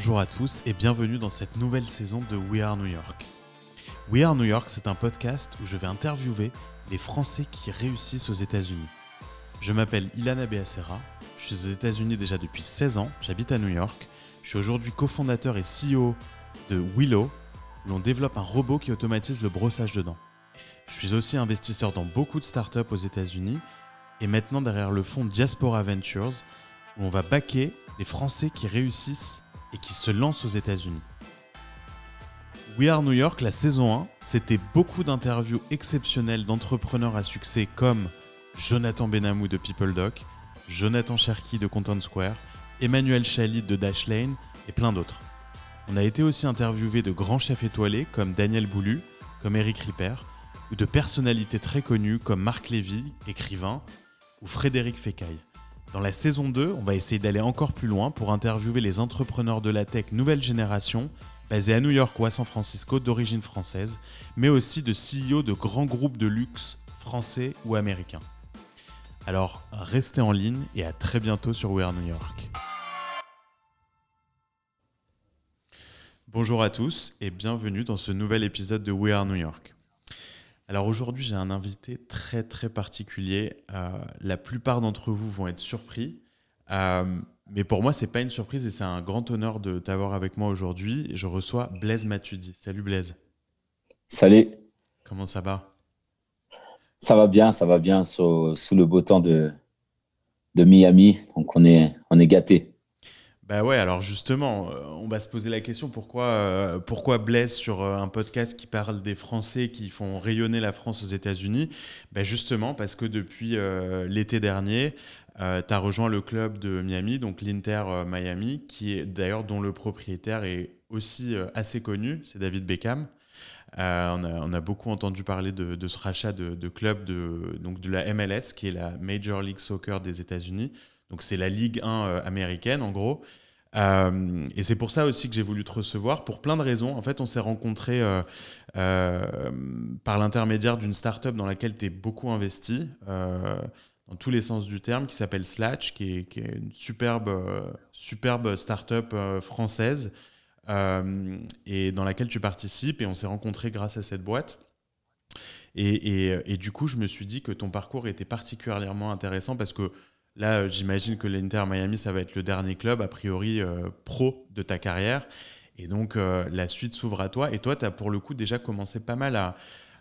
Bonjour à tous et bienvenue dans cette nouvelle saison de We Are New York. We Are New York, c'est un podcast où je vais interviewer les Français qui réussissent aux États-Unis. Je m'appelle Ilana Beacera, je suis aux États-Unis déjà depuis 16 ans, j'habite à New York. Je suis aujourd'hui cofondateur et CEO de Willow, où l'on développe un robot qui automatise le brossage de dents. Je suis aussi investisseur dans beaucoup de startups aux États-Unis et maintenant derrière le fonds Diaspora Ventures, où on va baquer les Français qui réussissent et qui se lancent aux États-Unis. We Are New York, la saison 1, c'était beaucoup d'interviews exceptionnelles d'entrepreneurs à succès comme Jonathan Benamou de PeopleDoc, Jonathan Cherky de Content Square, Emmanuel Chalit de Dashlane et plein d'autres. On a été aussi interviewé de grands chefs étoilés comme Daniel Boulu, comme Eric Ripper, ou de personnalités très connues comme Marc Lévy, écrivain, ou Frédéric Fécaille. Dans la saison 2, on va essayer d'aller encore plus loin pour interviewer les entrepreneurs de la tech nouvelle génération, basés à New York ou à San Francisco d'origine française, mais aussi de CEO de grands groupes de luxe français ou américains. Alors restez en ligne et à très bientôt sur We Are New York. Bonjour à tous et bienvenue dans ce nouvel épisode de We Are New York. Alors aujourd'hui, j'ai un invité très très particulier. Euh, la plupart d'entre vous vont être surpris. Euh, mais pour moi, c'est pas une surprise et c'est un grand honneur de t'avoir avec moi aujourd'hui. Je reçois Blaise Matudi. Salut Blaise. Salut. Comment ça va? Ça va bien, ça va bien sous, sous, le beau temps de, de Miami. Donc on est, on est gâtés. Bah ouais, alors justement, euh, on va se poser la question pourquoi, euh, pourquoi Blaise sur euh, un podcast qui parle des Français qui font rayonner la France aux États-Unis? Bah Justement, parce que depuis l'été dernier, tu as rejoint le club de Miami, donc l'Inter Miami, qui est d'ailleurs dont le propriétaire est aussi assez connu, c'est David Beckham. On a, beaucoup entendu parler de, de ce rachat de, de, club de, donc de la MLS, qui est la Major League Soccer des États-Unis. Donc c'est la Ligue 1 américaine en gros. Euh, et c'est pour ça aussi que j'ai voulu te recevoir, pour plein de raisons. En fait, on s'est rencontrés euh, euh, par l'intermédiaire d'une startup dans laquelle tu es beaucoup investi, dans tous les sens du terme, qui s'appelle Slatch, qui est, qui est, une superbe, superbe startup française, et dans laquelle tu participes. Et on s'est rencontrés grâce à cette boîte. Et, et, et, du coup, je me suis dit que ton parcours était particulièrement intéressant parce que Là, j'imagine que l'Inter Miami, ça va être le dernier club, a priori, euh, pro de ta carrière. Et donc, euh, la suite s'ouvre à toi. Et toi, tu as pour le coup déjà commencé pas mal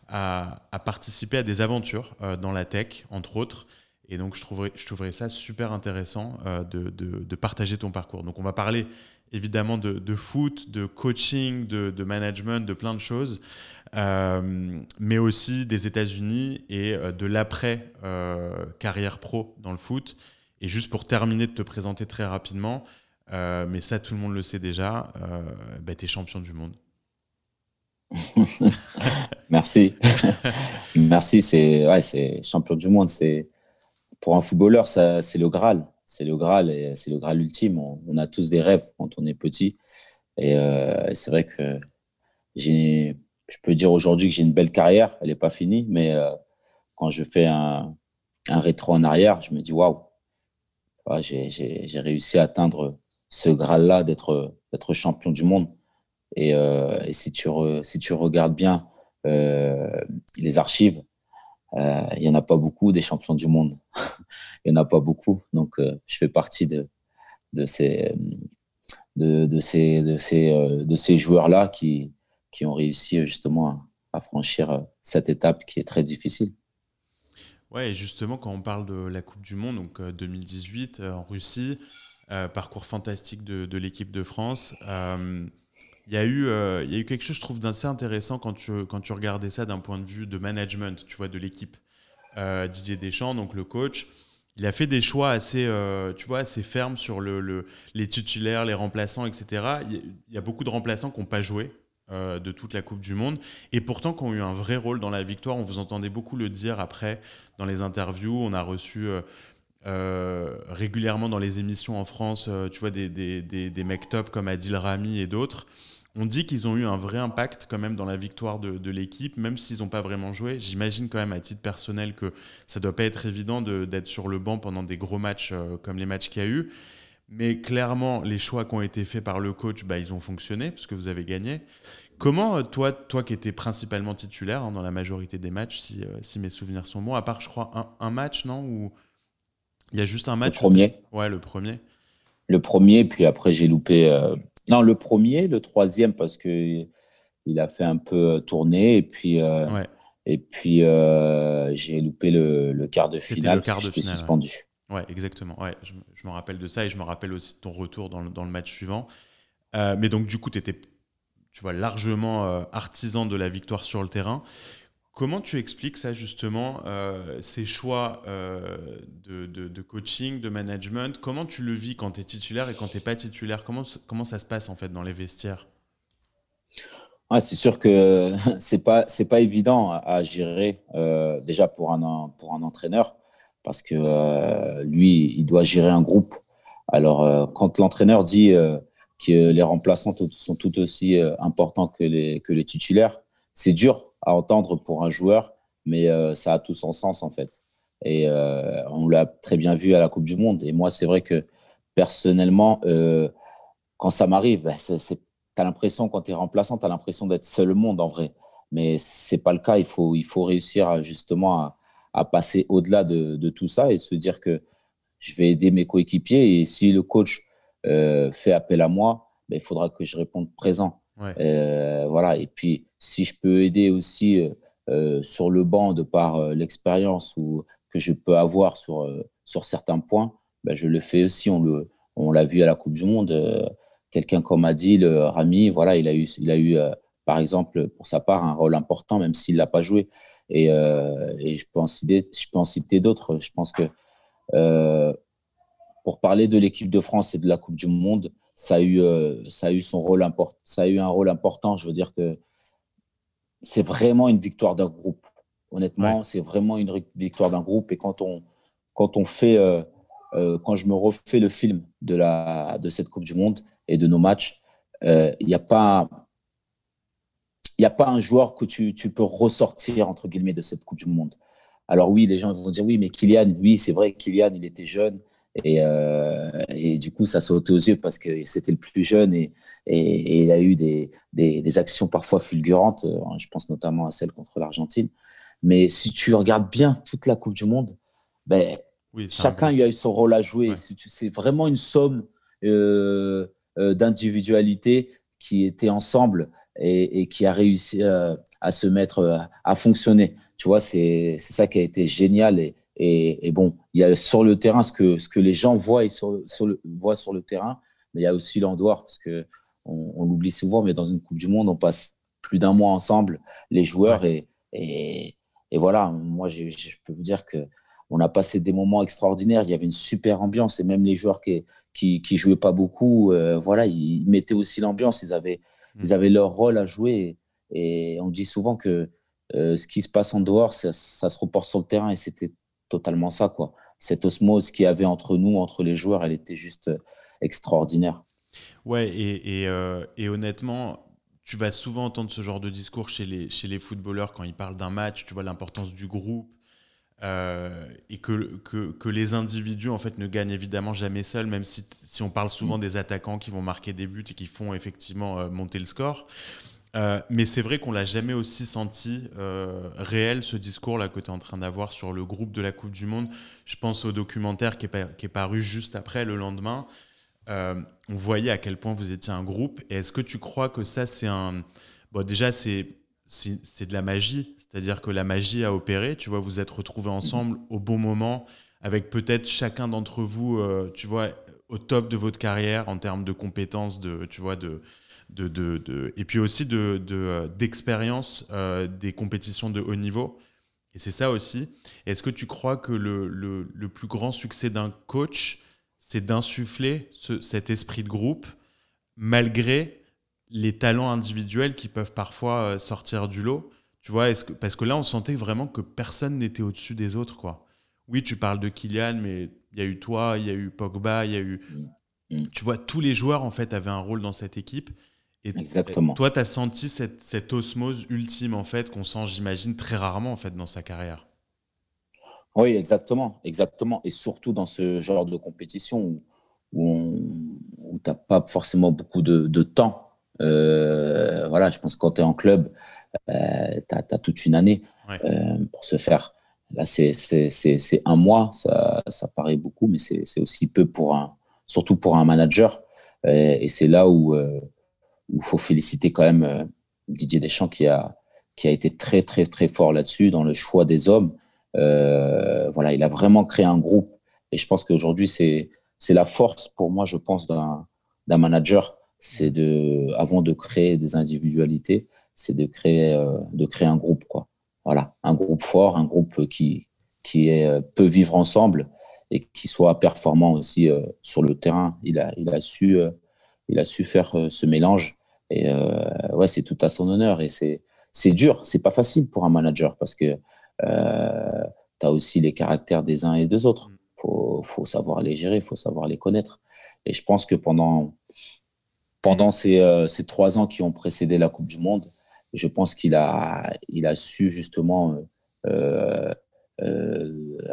à, participer à des aventures euh, dans la tech, entre autres. Et donc, je trouverais, ça super intéressant de, partager ton parcours. Donc, on va parler évidemment de, de foot, de coaching, de, management, de plein de choses, euh, mais aussi des États-Unis et euh, de l'après euh, carrière pro dans le foot. Et juste pour terminer de te présenter très rapidement, mais ça tout le monde le sait déjà, bah, tu es champion du monde. Merci. Merci, c'est ouais, champion du monde. C'est pour un footballeur, c'est le Graal c'est le Graal et c'est le Graal ultime. On, a tous des rêves quand on est petit. Et euh, c'est vrai que j'ai, je peux dire aujourd'hui que j'ai une belle carrière. Elle n'est pas finie, mais euh, quand je fais un, rétro en arrière, je me dis waouh, j'ai, réussi à atteindre ce Graal-là d'être, champion du monde. Et, euh, si, tu regardes bien les archives, euh, il n'y en a pas beaucoup des champions du monde. il n'y en a pas beaucoup. Donc, euh, je fais partie euh, de ces joueurs-là qui, qui ont réussi justement à, franchir cette étape qui est très difficile. Ouais, et justement, quand on parle de la Coupe du Monde, donc 2018 en Russie, parcours fantastique de, l'équipe de France. Il y, a eu, euh, y a eu quelque chose, je trouve, d'assez intéressant quand tu, quand tu regardais ça d'un point de vue de management, tu vois, de l'équipe. Euh, Didier Deschamps, donc le coach, il a fait des choix assez, euh, tu vois, assez fermes sur le, les titulaires, les remplaçants, etc. Il y a beaucoup de remplaçants qui n'ont pas joué de toute la Coupe du Monde et pourtant qui ont eu un vrai rôle dans la victoire. On vous entendait beaucoup le dire après dans les interviews. On a reçu régulièrement dans les émissions en France, tu vois, des, des, des, des mecs top comme Adil Rami et d'autres on dit qu'ils ont eu un vrai impact quand même dans la victoire de, l'équipe, même s'ils n'ont pas vraiment joué. J'imagine quand même à titre personnel que ça doit pas être évident d'être sur le banc pendant des gros matchs euh, comme les matchs qu'il y a eu. Mais clairement, les choix qui ont été faits par le coach, bah, ils ont fonctionné, parce que vous avez gagné. Comment, euh, toi, toi qui étais principalement titulaire hein, dans la majorité des matchs, si, euh, si, mes souvenirs sont bons, à part, je crois, un, un match, non il y a juste un match Le premier. Ouais, le premier. Le premier, puis après, j'ai loupé. Euh, non, le premier, le troisième, parce que il a fait un peu tourner, et puis. Ouais. Et puis, j'ai loupé le, quart de finale. Le quart de finale. suspendu. Ouais, exactement. Ouais, je, me rappelle de ça et je me rappelle aussi de ton retour dans le, dans le match suivant. Euh, mais donc, du coup, tu étais tu vois, largement euh, artisan de la victoire sur le terrain. Comment tu expliques ça, justement, euh, ces choix de, de, coaching, de management? Comment tu le vis quand tu es titulaire et quand tu n'es pas titulaire? Comment, comment ça se passe, en fait, dans les vestiaires? Ouais, c'est sûr que c'est pas c'est pas évident à, gérer déjà pour un pour un entraîneur parce que euh, lui, il doit gérer un groupe. Alors, euh, quand l'entraîneur dit euh, que les remplaçants sont tout aussi importants que les, titulaires, c'est dur à entendre pour un joueur, mais ça a tout son sens en fait. Et on l'a très bien vu à la Coupe du Monde. Et moi, c'est vrai que personnellement, quand ça m'arrive, ben, tu l'impression, quand tu es remplaçant, tu as l'impression d'être seul au monde en vrai. Mais ce n'est pas le cas. Il faut, il faut réussir justement à, à passer au-delà de, tout ça et se dire que je vais aider mes coéquipiers et si le coach euh, fait appel à moi, ben, il faudra que je réponde présent. Euh, voilà. Et puis, si je peux aider aussi euh, sur le banc de par l'expérience ou que je peux avoir sur, sur certains points, ben, je le fais aussi. On le, on l'a vu à la Coupe du Monde. Quelqu'un comme Adil, Rami, voilà, il a eu, il a eu par exemple, pour sa part, un rôle important, même s'il ne l'a pas joué. Et, euh, et je, peux en citer, je peux en citer d'autres. Je pense que euh, pour parler de l'équipe de France et de la Coupe du Monde, ça a eu, euh, ça a eu son rôle important. Ça a eu un rôle important. Je veux dire que c'est vraiment une victoire d'un groupe. Honnêtement, c'est vraiment une victoire d'un groupe. Et quand on, quand on fait, quand je me refais le film de la, de cette Coupe du Monde et de nos matchs, il n'y a pas, il n'y a pas un joueur que tu, peux ressortir, entre guillemets, de cette Coupe du Monde. Alors oui, les gens vont dire, oui, mais Kylian, oui, c'est vrai, Kylian, il était jeune. Et, euh, du coup, ça sautait aux yeux parce que c'était le plus jeune et, et, il a eu des, des, actions parfois fulgurantes. Euh, je pense notamment à celle contre l'Argentine. Mais si tu regardes bien toute la Coupe du Monde, ben, chacun y a eu son rôle à jouer. C'est vraiment une somme euh, d'individualités qui étaient ensemble et, qui a réussi euh, à se mettre euh, à fonctionner. Tu vois, c'est ça qui a été génial. Et, et, bon, il y a sur le terrain ce que, ce que les gens voient, et sur, sur le, voient sur le terrain, mais il y a aussi l'endroit parce que on, l'oublie souvent, mais dans une Coupe du Monde, on passe plus d'un mois ensemble, les joueurs, et, et, voilà, moi, je peux vous dire que on a passé des moments extraordinaires. Il y avait une super ambiance et même les joueurs qui qui, qui jouaient pas beaucoup, euh, voilà, ils mettaient aussi l'ambiance. Ils avaient. Ils avaient leur rôle à jouer. Et, on dit souvent que euh, ce qui se passe en dehors, ça, se reporte sur le terrain. Et c'était totalement ça, quoi. Cette osmose qu'il y avait entre nous, entre les joueurs, elle était juste euh, extraordinaire. Ouais, et, euh, et, honnêtement, tu vas souvent entendre ce genre de discours chez les, chez les footballeurs quand ils parlent d'un match, tu vois l'importance du groupe, et que, que, que, les individus en fait ne gagnent évidemment jamais seuls, même si, si on parle souvent mm. des attaquants qui vont marquer des buts et qui font effectivement euh, monter le score. Euh, mais c'est vrai qu'on l'a jamais aussi senti euh, réel ce discours-là que tu es en train d'avoir sur le groupe de la Coupe du Monde. Je pense au documentaire qui est, qui est paru juste après, le lendemain. on voyait à quel point vous étiez un groupe. Et est-ce que tu crois que ça, c'est un. Bon, déjà, c'est c'est de la magie. C'est-à-dire que la magie a opéré. Tu vois, vous êtes retrouvés ensemble au bon moment, avec peut-être chacun d'entre vous, euh, tu vois, au top de votre carrière en termes de compétences, de, tu vois, de, de, de, et puis aussi d'expérience de, euh, des compétitions de haut niveau. Et c'est ça aussi. Est-ce que tu crois que le, le, le plus grand succès d'un coach, c'est d'insuffler cet esprit de groupe malgré les talents individuels qui peuvent parfois euh, sortir du lot. Tu vois, que, parce que là, on sentait vraiment que personne n'était au-dessus des autres, quoi. Oui, tu parles de Kylian, mais il y a eu toi, il y a eu Pogba, il y a eu. Mm. Mm. Tu vois, tous les joueurs, en fait, avaient un rôle dans cette équipe. Et Exactement. toi, tu as senti cette, cette, osmose ultime, en fait, qu'on sent, j'imagine, très rarement, en fait, dans sa carrière. Oui, exactement. Exactement. Et surtout dans ce genre de compétition où où, tu n'as pas forcément beaucoup de, temps. Voilà, je pense que quand tu es en club, tu as, toute une année pour se faire. Là, c'est un mois, ça, ça, paraît beaucoup, mais c'est aussi peu pour un, surtout pour un manager. et c'est là où il faut féliciter quand même Didier Deschamps qui a, qui a été très, très, très fort là-dessus, dans le choix des hommes. Euh, voilà, il a vraiment créé un groupe. Et je pense qu'aujourd'hui, c'est, la force pour moi, je pense, d'un manager. C'est de, avant de créer des individualités, c'est de créer, euh, de créer un groupe, quoi. Voilà, un groupe fort, un groupe qui, qui est, euh, peut vivre ensemble et qui soit performant aussi sur le terrain. Il a, il a su, il a su faire ce mélange et euh, ouais, c'est tout à son honneur. Et c'est, c'est dur, c'est pas facile pour un manager parce que euh, tu as aussi les caractères des uns et des autres. Il mm. faut, faut, savoir les gérer, il faut savoir les connaître. Et je pense que pendant, pendant ces, euh, ces, trois ans qui ont précédé la Coupe du Monde, je pense qu'il a, il a su justement euh,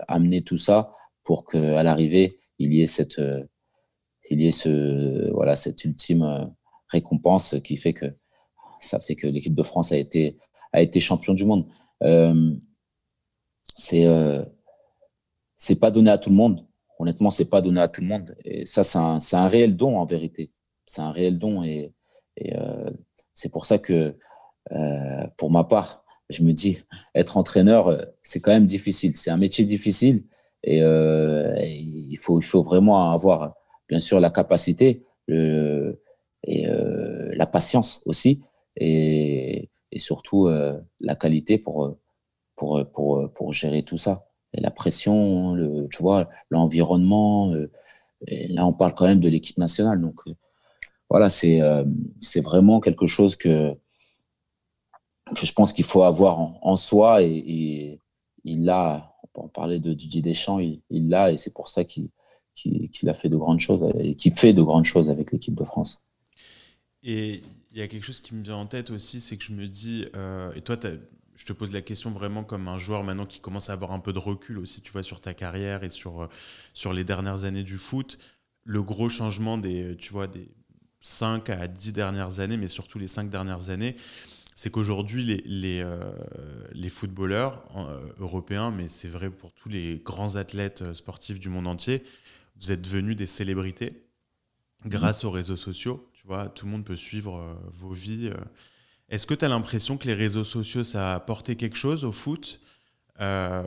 amener tout ça pour qu'à l'arrivée, il y ait cette, il y ait ce, voilà, cette ultime récompense qui fait que ça fait que l'équipe de France a été, a été champion du monde. Euh, c'est euh, c'est pas donné à tout le monde. Honnêtement, c'est pas donné à tout le monde. Et ça, c'est un, un, réel don en vérité. C'est un réel don et, euh, c'est pour ça que, euh, pour ma part, je me dis, être entraîneur, c'est quand même difficile. C'est un métier difficile et, il, faut, il faut vraiment avoir, bien sûr, la capacité, le, et euh, la patience aussi et, et surtout euh, la qualité pour, pour, pour, pour, gérer tout ça. La pression, le, tu vois, l'environnement. Euh, là, on parle quand même de l'équipe nationale. Donc, voilà, c'est c'est vraiment quelque chose que, je pense qu'il faut avoir en, soi. Et, il l'a, on parler de Didier Deschamps, il l'a. Et c'est pour ça qu'il a fait de grandes choses et qu'il fait de grandes choses avec l'équipe de France. Et il y a quelque chose qui me vient en tête aussi, c'est que je me dis, euh, et toi, je te pose la question vraiment comme un joueur maintenant qui commence à avoir un peu de recul aussi, tu vois, sur ta carrière et sur, euh, sur les dernières années du foot. Le gros changement des, tu vois, des 5 à 10 dernières années, mais surtout les 5 dernières années, c'est qu'aujourd'hui, les, les, euh, les, footballeurs européens, mais c'est vrai pour tous les grands athlètes sportifs du monde entier, vous êtes devenus des célébrités grâce aux réseaux sociaux tout le monde peut suivre euh, vos vies. Euh. Est-ce que tu as l'impression que les réseaux sociaux, ça a apporté quelque chose au foot? Euh,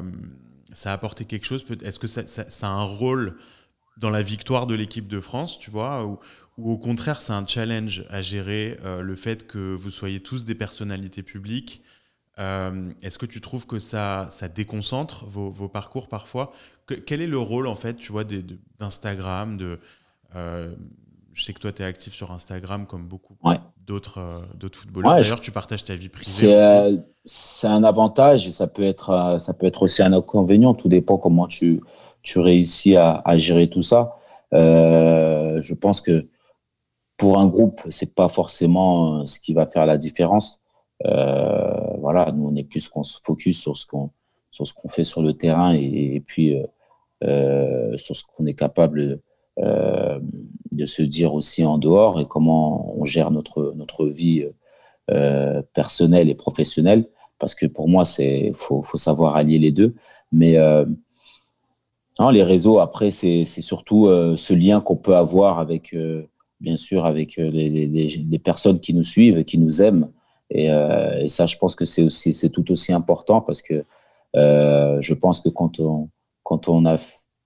Ça a apporté quelque chose Est-ce que ça, a un rôle dans la victoire de l'équipe de France, tu vois ou, au contraire, c'est un challenge à gérer le fait que vous soyez tous des personnalités publiques Est-ce que tu trouves que ça, ça déconcentre vos, parcours parfois? Quel est le rôle, en fait, tu vois, d'Instagram, de, je sais que toi, tu es actif sur Instagram comme beaucoup d'autres euh, d'autres footballeurs. D'ailleurs, tu partages ta vie privée. Euh, c'est un avantage et ça peut, être, euh, ça peut être aussi un inconvénient. Tout dépend comment tu, tu réussis à, gérer tout ça. je pense que pour un groupe, c'est pas forcément ce qui va faire la différence. voilà, nous, on est plus qu'on se focus sur ce qu'on sur ce qu'on fait sur le terrain et, puis sur ce qu'on est capable de euh, se dire aussi en dehors et comment on gère notre, notre vie euh, personnelle et professionnelle. Parce que pour moi, il faut, faut, savoir allier les deux. Mais euh, non, les réseaux, après, c'est surtout ce lien qu'on peut avoir avec, bien sûr, avec les, les, personnes qui nous suivent, qui nous aiment. Et, et ça, je pense que c'est tout aussi important parce que je pense que quand on, quand on a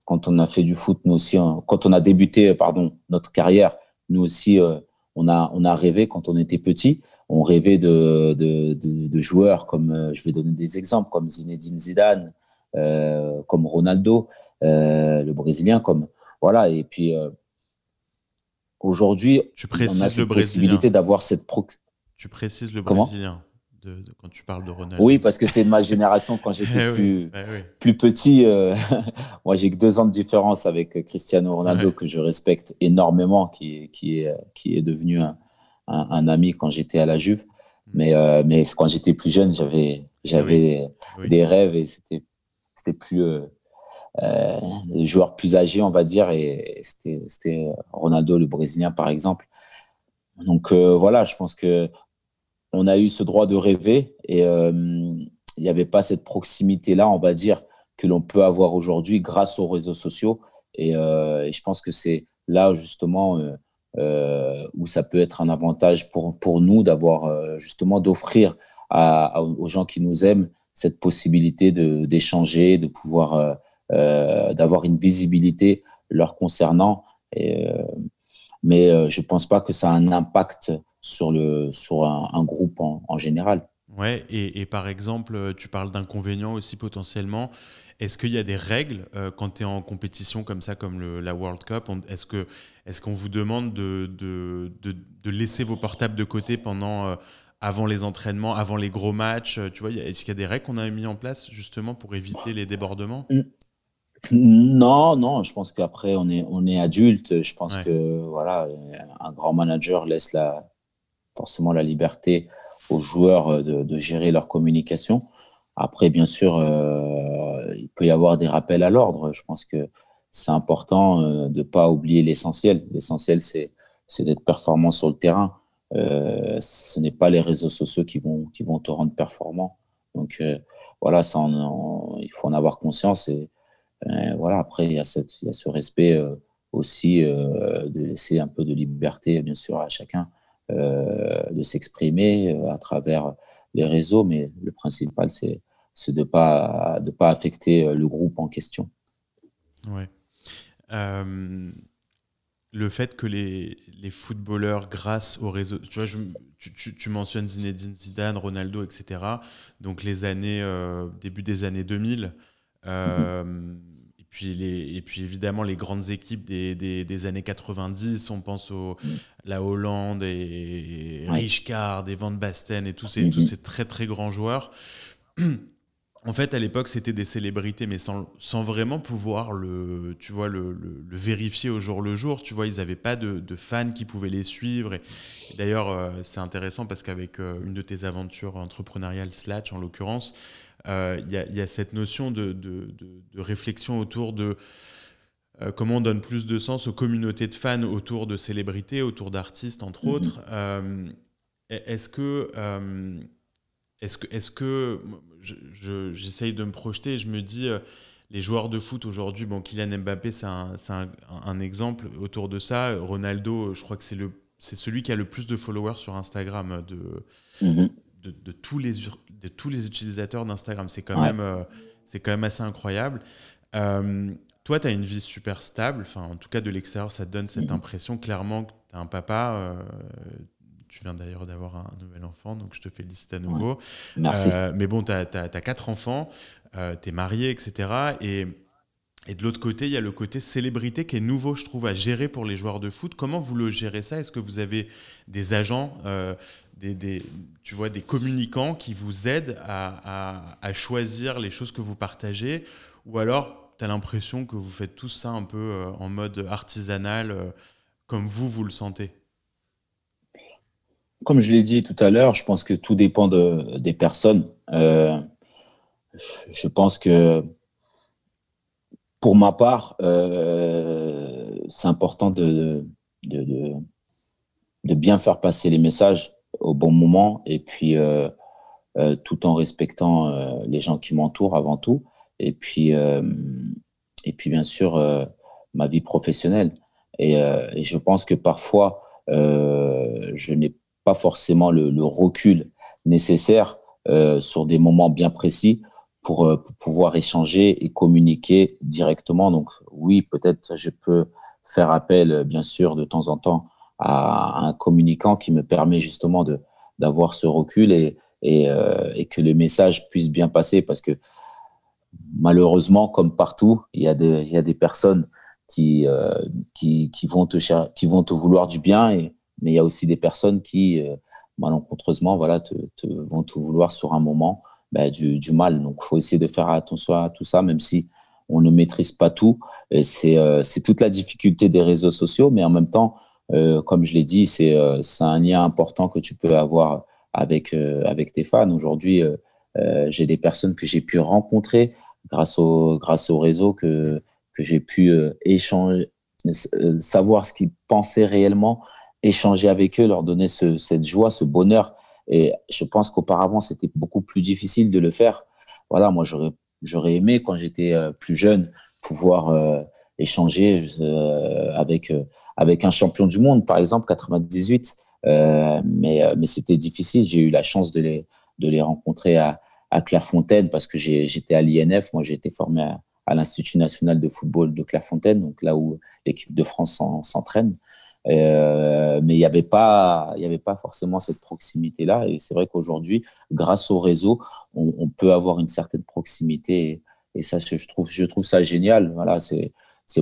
quand on a fait du foot, nous aussi, quand on a débuté pardon, notre carrière, nous aussi, euh, on, a, on a rêvé quand on était petit. On rêvait de, de, de, joueurs comme, euh, je vais donner des exemples, comme Zinedine Zidane, euh, comme Ronaldo, le Brésilien, comme voilà. Et puis aujourd'hui, on a cette possibilité d'avoir cette pro... Tu précises le Brésilien quand tu parles de Ronaldo. Oui, parce que c'est de ma génération quand j'étais plus, plus petit. Euh, moi, j'ai que deux ans de différence avec Cristiano Ronaldo, que je respecte énormément, qui, qui, est, qui est devenu un, un, ami quand j'étais à la Juve. Mm. Mais, euh, mais quand j'étais plus jeune, j'avais j'avais des rêves et c'était c'était plus euh, les joueurs plus âgés, on va dire, et c'était Ronaldo, le Brésilien, par exemple. Donc voilà, je pense que on a eu ce droit de rêver et il n'y avait pas cette proximité-là, on va dire, que l'on peut avoir aujourd'hui grâce aux réseaux sociaux. Et, et je pense que c'est là justement euh, où ça peut être un avantage pour, pour nous d'avoir euh, justement d'offrir aux gens qui nous aiment cette possibilité d'échanger, de, pouvoir euh, d'avoir une visibilité leur concernant. Et, mais je ne pense pas que ça a un impact sur, le, sur un, groupe en, en, général. Ouais, et, et, par exemple, tu parles d'inconvénients aussi potentiellement. Est-ce qu'il y a des règles quand tu es en compétition comme ça, comme le, la World Cup Est-ce qu'on vous demande de, de, de, laisser vos portables de côté pendant, euh, avant les entraînements, avant les gros matchs Tu vois, est-ce qu'il y a des règles qu'on a mis en place justement pour éviter les débordements? Non, non. Je pense qu'après on est on est adulte. Je pense que voilà, un grand manager laisse la, forcément la liberté aux joueurs de, de gérer leur communication. Après, bien sûr, euh, il peut y avoir des rappels à l'ordre. Je pense que c'est important euh, de ne pas oublier l'essentiel. L'essentiel, c'est, d'être performant sur le terrain. Euh, ce n'est pas les réseaux sociaux qui vont, qui vont te rendre performant. Donc euh, voilà, ça, il faut en avoir conscience. Et voilà, après, il y, a ce respect aussi de laisser un peu de liberté, bien sûr, à chacun de s'exprimer à travers les réseaux. Mais le principal, c'est, de ne pas, de pas affecter le groupe en question. Ouais. Euh, le fait que les, les, footballeurs, grâce au réseau, tu vois, je, tu, tu, mentionnes Zinedine Zidane, Ronaldo, etc. Donc les années, euh, début des années 2000. Euh, et, puis les, et puis évidemment les grandes équipes des, des, des années 90, on pense au la Hollande et, et Richcard et Van Basten et tous ces, tous ces très très grands joueurs. En fait, à l'époque, c'était des célébrités, mais sans, sans, vraiment pouvoir le, tu vois, le, le, vérifier au jour le jour. Tu vois, ils n'avaient pas de, de, fans qui pouvaient les suivre. Et, d'ailleurs, euh, c'est intéressant parce qu'avec euh, une de tes aventures entrepreneuriales, Slatch en l'occurrence, il y, y, a cette notion de, de, de réflexion autour de comment on donne plus de sens aux communautés de fans autour de célébrités, autour d'artistes, entre mm-hmm. autres. Est-ce que est-ce que, est que j'essaye de me projeter, je me dis, euh, les joueurs de foot aujourd'hui, bon, Kylian Mbappé, c'est un, un, un, exemple autour de ça. Ronaldo, je crois que c'est le c'est celui qui a le plus de followers sur Instagram de, mhm. De, de, tous, les, de tous les utilisateurs d'Instagram. C'est quand, même, euh, c'est quand même assez incroyable. Euh, toi, tu as une vie super stable. Enfin, en tout cas, de l'extérieur, ça te donne cette mhm. impression clairement que tu as un papa. Tu viens d'ailleurs d'avoir un, nouvel enfant, donc je te félicite à nouveau. Merci. Euh, mais bon, tu as, quatre enfants, euh, tu es marié, etc. Et, et de l'autre côté, il y a le côté célébrité qui est nouveau, je trouve, à gérer pour les joueurs de foot. Comment vous le gérez ça? Est-ce que vous avez des agents, euh, des, tu vois, des communicants qui vous aident à, choisir les choses que vous partagez? Ou alors, tu as l'impression que vous faites tout ça un peu en mode artisanal, comme vous, vous le sentez? Comme je l'ai dit tout à l'heure, je pense que tout dépend de, des personnes. Euh, je pense que pour ma part, euh, c'est important de, de, bien faire passer les messages au bon moment et puis euh, tout en respectant les gens qui m'entourent avant tout. Et puis, et puis bien sûr, ma vie professionnelle. Et, je pense que parfois, je n'ai pas forcément le, recul nécessaire euh, sur des moments bien précis pour, euh, pouvoir échanger et communiquer directement. Donc oui, peut-être je peux faire appel, bien sûr, de temps en temps à, un communicant qui me permet justement de d'avoir ce recul et, euh, et, que le message puisse bien passer parce que malheureusement, comme partout, il y a des, il y a des personnes qui, qui, qui, vont te, qui vont te vouloir du bien et, mais il y a aussi des personnes qui, euh, malencontreusement, voilà, te, vont tout vouloir sur un moment bah, du, mal. Donc, il faut essayer de faire attention à tout ça, même si on ne maîtrise pas tout. Et c'est euh, toute la difficulté des réseaux sociaux, mais en même temps, euh, comme je l'ai dit, c'est un lien important que tu peux avoir avec, avec tes fans. Aujourd'hui, j'ai des personnes que j'ai pu rencontrer grâce au, grâce au réseau que, que j'ai pu échanger, savoir ce qu'ils pensaient réellement, échanger avec eux, leur donner cette joie, ce bonheur. Et je pense qu'auparavant, c'était beaucoup plus difficile de le faire. Voilà, moi, j'aurais, aimé, quand j'étais plus jeune, pouvoir échanger avec, avec un champion du monde, par exemple, 98. Euh, mais, euh, mais c'était difficile. J'ai eu la chance de les, de les rencontrer à, à Clairefontaine parce que j'étais à l'INF. Moi, j'ai été formé à, l'Institut national de football de Clairefontaine, donc là où l'équipe de France s'entraîne. Euh, mais il n'y avait pas, forcément cette proximité là. Et c'est vrai qu'aujourd'hui, grâce au réseau, on, peut avoir une certaine proximité. Et, ça, je trouve, ça génial. Voilà, c'est,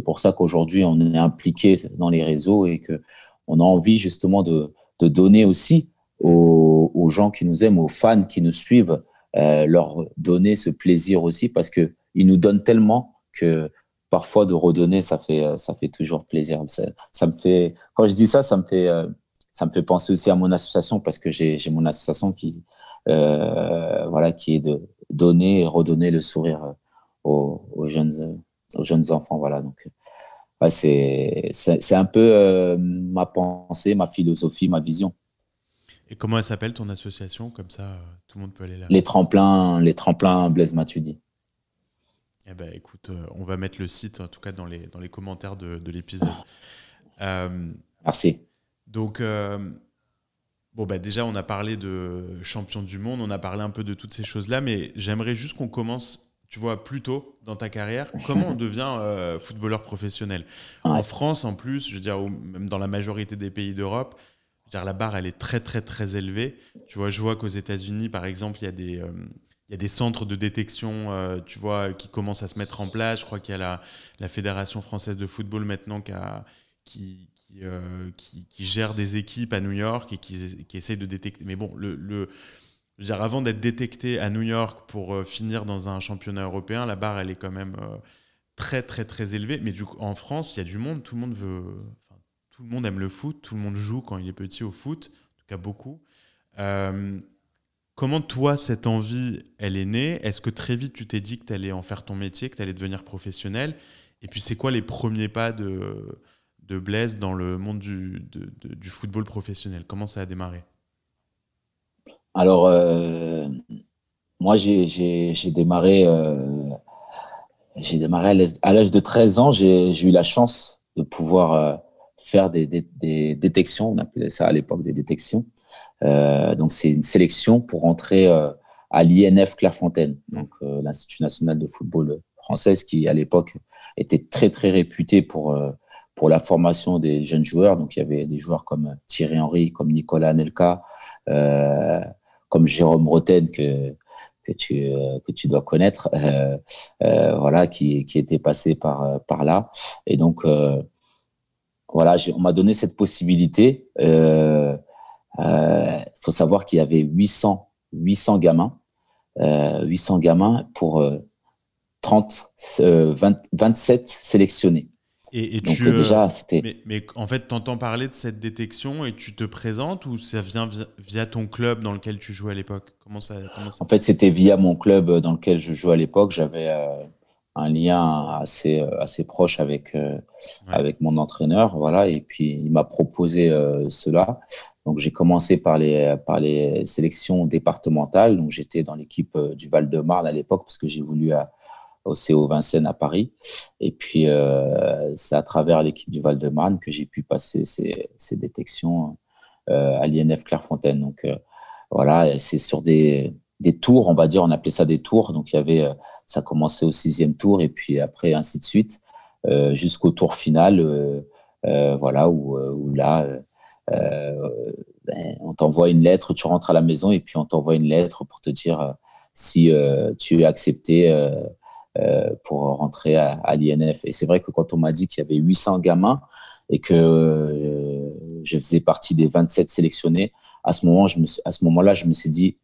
pour ça qu'aujourd'hui, on est impliqué dans les réseaux et que on a envie justement de, de donner aussi aux, gens qui nous aiment, aux fans qui nous suivent, euh, leur donner ce plaisir aussi parce qu'ils nous donnent tellement que parfois de redonner, ça fait, ça fait toujours plaisir. Ça, me fait, quand je dis ça, ça me fait, euh, ça me fait penser aussi à mon association parce que j'ai mon association qui, euh, voilà, qui est de donner et redonner le sourire aux, aux jeunes, aux jeunes enfants. Voilà, donc c'est un peu euh, ma pensée, ma philosophie, ma vision. Et comment elle s'appelle ton association? Comme ça, euh, tout le monde peut aller là. Les tremplins, les tremplins Blaise Matuidi. Eh ben, écoute, euh, on va mettre le site, en tout cas dans les, dans les commentaires de, de l'épisode. Merci. Donc, bon, bah, déjà, on a parlé de champion du monde, on a parlé un peu de toutes ces choses-là, mais j'aimerais juste qu'on commence tu vois, plus tôt dans ta carrière, comment on devient euh, footballeur professionnel? En France, en plus, je veux dire, ou même dans la majorité des pays d'Europe, la barre, elle est très, très, très élevée. Tu vois, je vois qu'aux États-Unis, par exemple, il y a des. Euh, il y a des centres de détection, euh, tu vois, qui commencent à se mettre en place. Je crois qu'il y a la, Fédération française de football maintenant qui, a, qui, gère des équipes à New York et qui, essaye de détecter. Mais bon, le, avant d'être détecté à New York pour euh, finir dans un championnat européen, la barre, elle est quand même euh, très, très, très élevée. Mais du coup, en France, il y a du monde, tout le monde veut. tout le monde aime le foot, tout le monde joue quand il est petit au foot, en tout cas beaucoup. Euh, comment toi, cette envie, elle est née? Est-ce que très vite, tu t'es dit que tu allais en faire ton métier, que tu allais devenir professionnel? Et puis, c'est quoi les premiers pas de, de Blaise dans le monde du, du football professionnel? Comment ça a démarré? Alors, euh, moi, j'ai démarré, euh, démarré à l'âge de 13 ans. J'ai eu la chance de pouvoir euh, faire des, détections. On appelait ça à l'époque des détections. Donc, c'est une sélection pour entrer à l'INF Clairefontaine, donc l'Institut national de football français, qui à l'époque était très très réputé pour pour la formation des jeunes joueurs. Donc, il y avait des joueurs comme Thierry Henry, comme Nicolas Nelka, comme Jérôme Roten que que tu euh, que tu dois connaître, euh, euh, voilà, qui qui était passé par par là. Et donc voilà, on m'a donné cette possibilité. Il faut savoir qu'il y avait 800 800 gamins, 800 gamins pour 30 27 sélectionnés. Et, tu, euh, déjà, c'était. Mais, en fait, tu entends parler de cette détection et tu te présentes ou ça vient via, ton club dans lequel tu jouais à l'époque? Comment ça, En fait, c'était via mon club dans lequel je jouais à l'époque. J'avais euh, un lien assez, euh, assez proche avec, avec mon entraîneur. Voilà, et puis, il m'a proposé cela. Donc, j'ai commencé par les, par les sélections départementales. Donc, j'étais dans l'équipe du Val-de-Marne à l'époque parce que j'ai voulu au CO Vincennes à Paris. Et puis, euh, c'est à travers l'équipe du Val-de-Marne que j'ai pu passer ces, ces détections euh, à l'INF Clairefontaine. Donc, euh, voilà, c'est sur des, des, tours, on va dire, on appelait ça des tours. Donc, il y avait, ça commençait au sixième tour et puis après, ainsi de suite, jusqu'au tour final, voilà, où là, ben, on t'envoie une lettre, tu rentres à la maison et puis on t'envoie une lettre pour te dire si tu es accepté euh, pour rentrer à, l'INF. Et c'est vrai que quand on m'a dit qu'il y avait 800 gamins et que euh, je faisais partie des 27 sélectionnés, à ce moment-là, je me suis dit,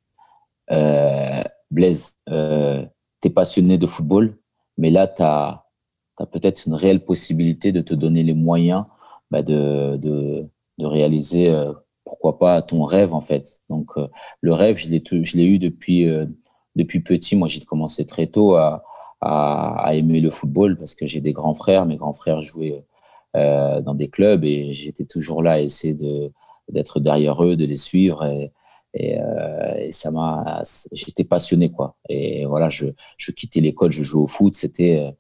euh, Blaise, euh, tu es passionné de football, mais là, tu as, peut-être une réelle possibilité de te donner les moyens bah, de, de, réaliser, pourquoi pas, ton rêve, en fait. Donc, le rêve, je l'ai eu depuis, depuis petit. Moi, j'ai commencé très tôt à, à, aimer le football parce que j'ai des grands frères. Mes grands frères jouaient euh, dans des clubs et j'étais toujours là à essayer de, d'être derrière eux, de les suivre. Et, et, euh, ça m'a, j'étais passionné quoi. Et voilà, je, je quittais l'école, je jouais au foot. C'était euh,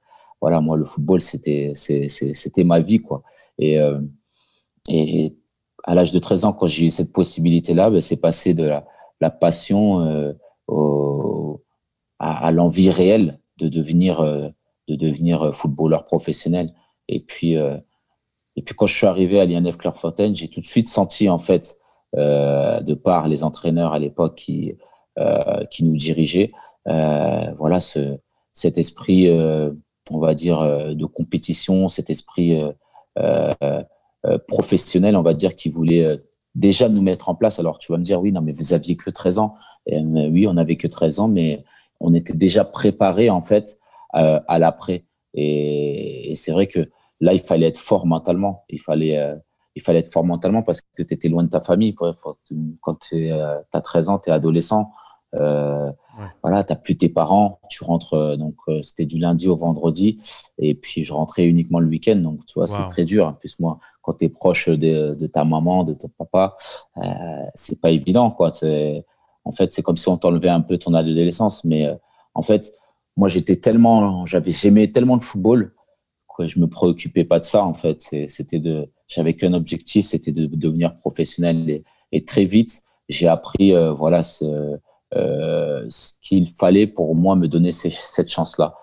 voilà, moi le football, c'était c'était ma vie quoi. Et et à l'âge de 13 ans, quand j'ai eu cette possibilité-là, ben, c'est passé de la, passion au, à, l'envie réelle de devenir, euh, de devenir footballeur professionnel. Et puis, euh, et puis quand je suis arrivé à l'INF Clairefontaine, j'ai tout de suite senti, en fait, euh, de par les entraîneurs à l'époque qui, qui nous dirigeaient, voilà, ce, cet esprit, on va dire, de compétition, cet esprit professionnel, on va dire, qui voulait déjà nous mettre en place. Alors tu vas me dire, oui, non, mais vous aviez que 13 ans. Et, oui, on n'avait que 13 ans, mais on était déjà préparé en fait euh, à l'après. Et, c'est vrai que là, il fallait être fort mentalement. Il fallait, euh, il fallait être fort mentalement parce que tu étais loin de ta famille. Quand tu as 13 ans, tu es adolescent. Euh, voilà, tu n'as plus tes parents. Tu rentres, donc c'était du lundi au vendredi. Et puis, je rentrais uniquement le week-end. Donc, tu vois, c'est très dur. En plus, moi, quand tu es proche de, ta maman, de ton papa, c'est pas évident. quoi en fait, c'est comme si on t'enlevait un peu ton adolescence. Mais euh, en fait, moi, j'étais tellement, j'avais, j'aimais tellement le football que je me préoccupais pas de ça. En fait, c'était de, j'avais qu'un objectif, c'était de devenir professionnel. Et, très vite, j'ai appris, euh, voilà, euh, ce, qu'il fallait pour moi me donner cette chance-là.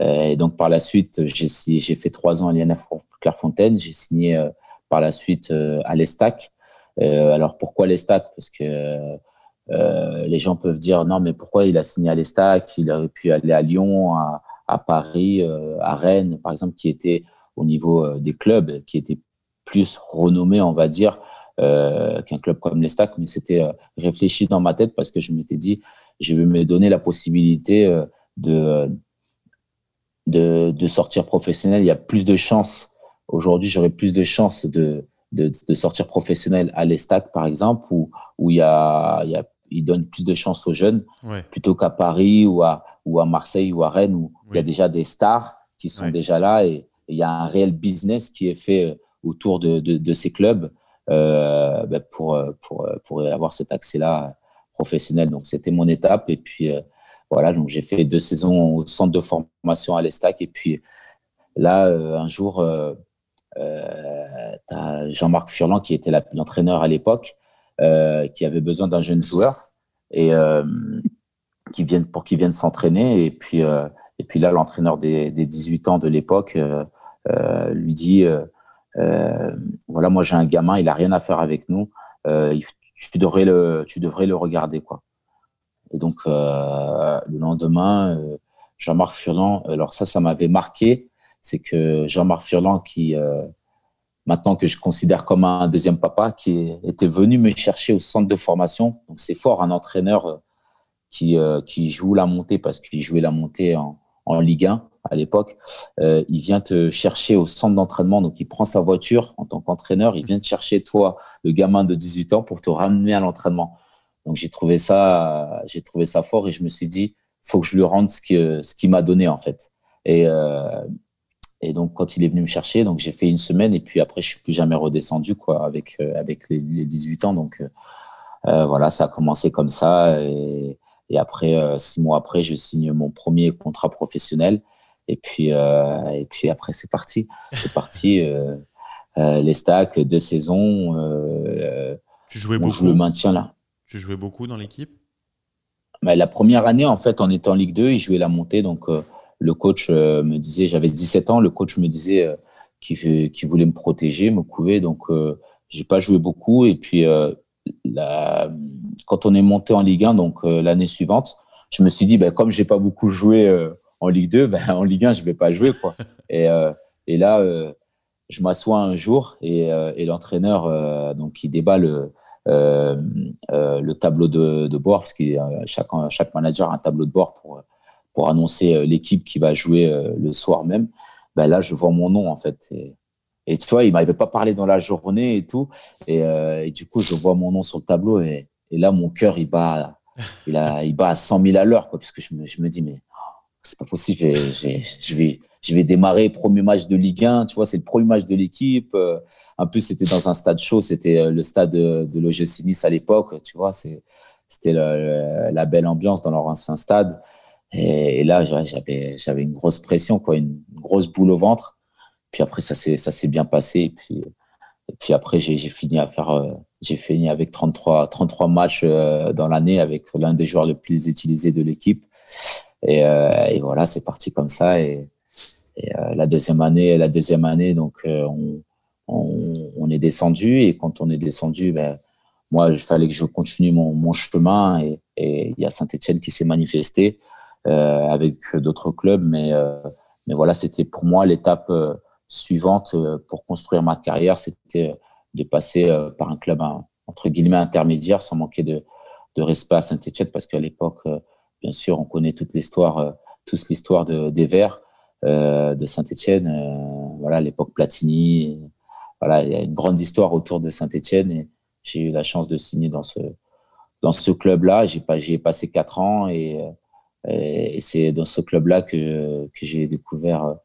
Et donc, par la suite, j'ai, j'ai fait trois ans à l'INF Clairefontaine. J'ai signé par la suite à l'Estac. alors, pourquoi l'Estac? Parce que euh, les gens peuvent dire non, mais pourquoi il a signé à l'Estac? Il aurait pu aller à Lyon, à, Paris, euh, à Rennes, par exemple, qui était au niveau euh, des clubs, qui étaient plus renommés, on va dire, qu'un club comme l'Estac. Mais c'était réfléchi dans ma tête parce que je m'étais dit, je vais me donner la possibilité de, de, sortir professionnel. Il y a plus de chances. Aujourd'hui, j'aurais plus de chances de, de, sortir professionnel à l'Estac, par exemple, où, où il, y a, il y a il donne plus de chances aux jeunes plutôt qu'à Paris ou à, ou à Marseille ou à Rennes où il y a déjà des stars qui sont déjà là et il y a un réel business qui est fait euh, autour de, de, ces clubs euh, ben, pour, euh, pour, pour avoir cet accès-là professionnel. Donc, c'était mon étape. Et puis, voilà, donc j'ai fait deux saisons au centre de formation à l'Estac. Et puis, là, un jour, tu as Jean-Marc Furlan qui était l'entraîneur à l'époque euh, qui avait besoin d'un jeune joueur et euh, qui viennent pour qu'il vienne s'entraîner. Et puis, euh, et puis là, l'entraîneur des, des, 18 ans de l'époque lui dit voilà, moi j'ai un gamin, il a rien à faire avec nous. tu devrais le, tu devrais le regarder quoi. Et donc le lendemain, Jean-Marc Furlan, alors ça, ça m'avait marqué, c'est que Jean-Marc Furlan qui maintenant que je considère comme un deuxième papa, qui était venu me chercher au centre de formation. Donc c'est fort, un entraîneur euh, qui, euh, qui joue la montée parce qu'il jouait la montée en, en Ligue 1 à l'époque. Euh, il vient te chercher au centre d'entraînement, donc il prend sa voiture en tant qu'entraîneur, il vient te chercher toi, le gamin de 18 ans, pour te ramener à l'entraînement. Donc j'ai trouvé ça, j'ai trouvé ça fort et je me suis dit, faut que je lui rende ce qu'il ce qui m'a donné en fait. Et, et donc, quand il est venu me chercher, donc j'ai fait une semaine et puis après, je suis plus jamais redescendu quoi, avec, euh, avec les, 18 ans. Donc, euh, euh, voilà, ça a commencé comme ça. Et, et après, six mois après, je signe mon premier contrat professionnel. Et puis, et puis après, c'est parti. C'est parti. les stacks, deux saisons. tu jouais beaucoup. Je le maintiens là. Tu jouais beaucoup dans l'équipe? Mais La première année, en fait, en Ligue 2, il jouait la montée. Donc, le coach euh, me disait, j'avais 17 ans, le coach me disait euh, qu'il voulait me protéger, me couver. Donc, euh, j'ai pas joué beaucoup. Et puis, la, quand on est monté en Ligue 1, donc l'année suivante, je me suis dit, ben, comme j'ai pas beaucoup joué en Ligue 2, ben, en Ligue 1, je vais pas jouer. Quoi. et, et là, je m'assois un jour et, et l'entraîneur, donc, il débat le, le tableau de, de bord, parce que chaque, chaque manager a un tableau de bord pour pour annoncer euh, l'équipe qui va jouer euh, le soir même, ben là, je vois mon nom, en fait. Et, tu vois, il m'avait pas parlé dans la journée et tout. Et, euh, du coup, je vois mon nom sur le tableau et, là, mon cœur, il bat, il, bat à 100 000 à l'heure, puisque je me, dis, mais c'est pas possible, je vais, je vais démarrer premier match de Ligue 1, tu vois, c'est le premier match de l'équipe. En plus, c'était dans un stade chaud, c'était le stade de, de l'OGC à l'époque, tu vois, c'était la belle ambiance dans leur ancien stade. Et, là, j'avais, j'avais une grosse pression, quoi, une grosse boule au ventre. Puis après, ça s'est, ça s'est bien passé. Et puis, puis après, j'ai, fini à faire, euh, j'ai fini avec 33, 33 matchs euh, dans l'année avec l'un des joueurs les plus utilisés de l'équipe. Et, euh, voilà, c'est parti comme ça. Et, la deuxième année, la deuxième année, donc on, on, on, est descendu. Et quand on est descendu, ben, moi, il fallait que je continue mon, mon chemin. Et il y a Saint-Etienne qui s'est manifesté. Euh, avec d'autres clubs. Mais, euh, mais voilà, c'était pour moi l'étape euh, suivante pour construire ma carrière, c'était de passer par un club entre guillemets intermédiaire sans manquer de, de respect à Saint-Etienne parce qu'à l'époque, bien sûr, on connaît toute l'histoire, tous l'histoire de, des Verts de Saint-Etienne. voilà, l'époque Platini. Voilà, il y a une grande histoire autour de Saint-Etienne et j'ai eu la chance de signer dans ce, dans ce club-là. J'ai pas, j'ai passé quatre ans et, et c'est dans ce club-là que, j'ai découvert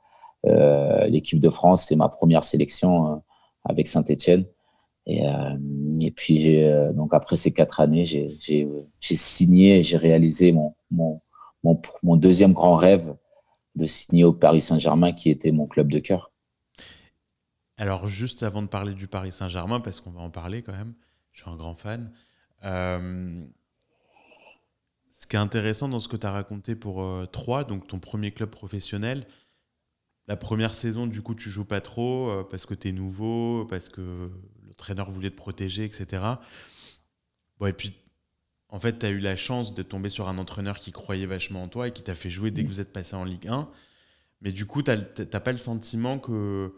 euh, l'équipe de France. C'est ma première sélection euh, avec Saint-Etienne. Et, euh, et puis, donc après ces quatre années, j'ai signé, j'ai réalisé mon, deuxième grand rêve de signer au Paris Saint-Germain, qui était mon club de cœur. Alors, juste avant de parler du Paris Saint-Germain, parce qu'on va en parler quand même, je suis un grand fan. Ce qui est intéressant dans ce que tu as raconté pour euh, Troyes, donc ton premier club professionnel, la première saison, du coup, tu joues pas trop euh, parce que tu es nouveau, parce que le traîneur voulait te protéger, etc. Bon, et puis, en fait, tu as eu la chance de tomber sur un entraîneur qui croyait vachement en toi et qui t'a fait jouer dès que vous êtes passé en Ligue 1. Mais du coup, tu n'as pas le sentiment qu'il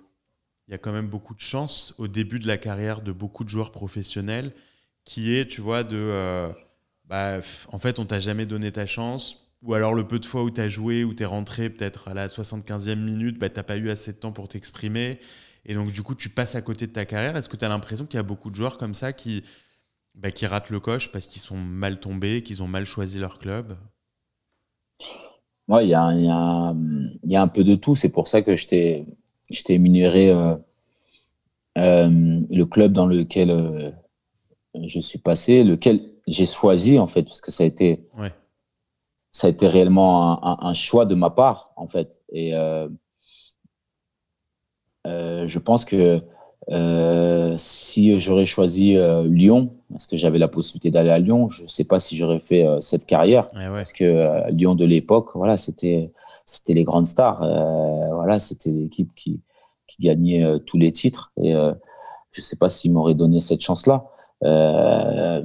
y a quand même beaucoup de chance au début de la carrière de beaucoup de joueurs professionnels qui est, tu vois, de. Euh, bah, en fait, on t'a jamais donné ta chance. Ou alors le peu de fois où tu as joué, où tu es rentré peut-être à la 75e minute, bah, tu n'as pas eu assez de temps pour t'exprimer. Et donc, du coup, tu passes à côté de ta carrière. Est-ce que tu as l'impression qu'il y a beaucoup de joueurs comme ça qui, bah, qui ratent le coche parce qu'ils sont mal tombés, qu'ils ont mal choisi leur club? Oui, il y a, un peu de tout. C'est pour ça que je t'ai énuméré euh, euh, le club dans lequel euh, je suis passé, lequel j'ai choisi en fait, parce que ça a été, ça a été réellement un, choix de ma part en fait. Et euh, euh, je pense que euh, si j'aurais choisi Lyon, parce que j'avais la possibilité d'aller à Lyon, je ne sais pas si j'aurais fait cette carrière, parce que Lyon de l'époque, voilà, c'était c'était les grandes stars, voilà, c'était l'équipe qui qui gagnait tous les titres, et je ne sais pas s'ils m'auraient donné cette chance-là. Euh,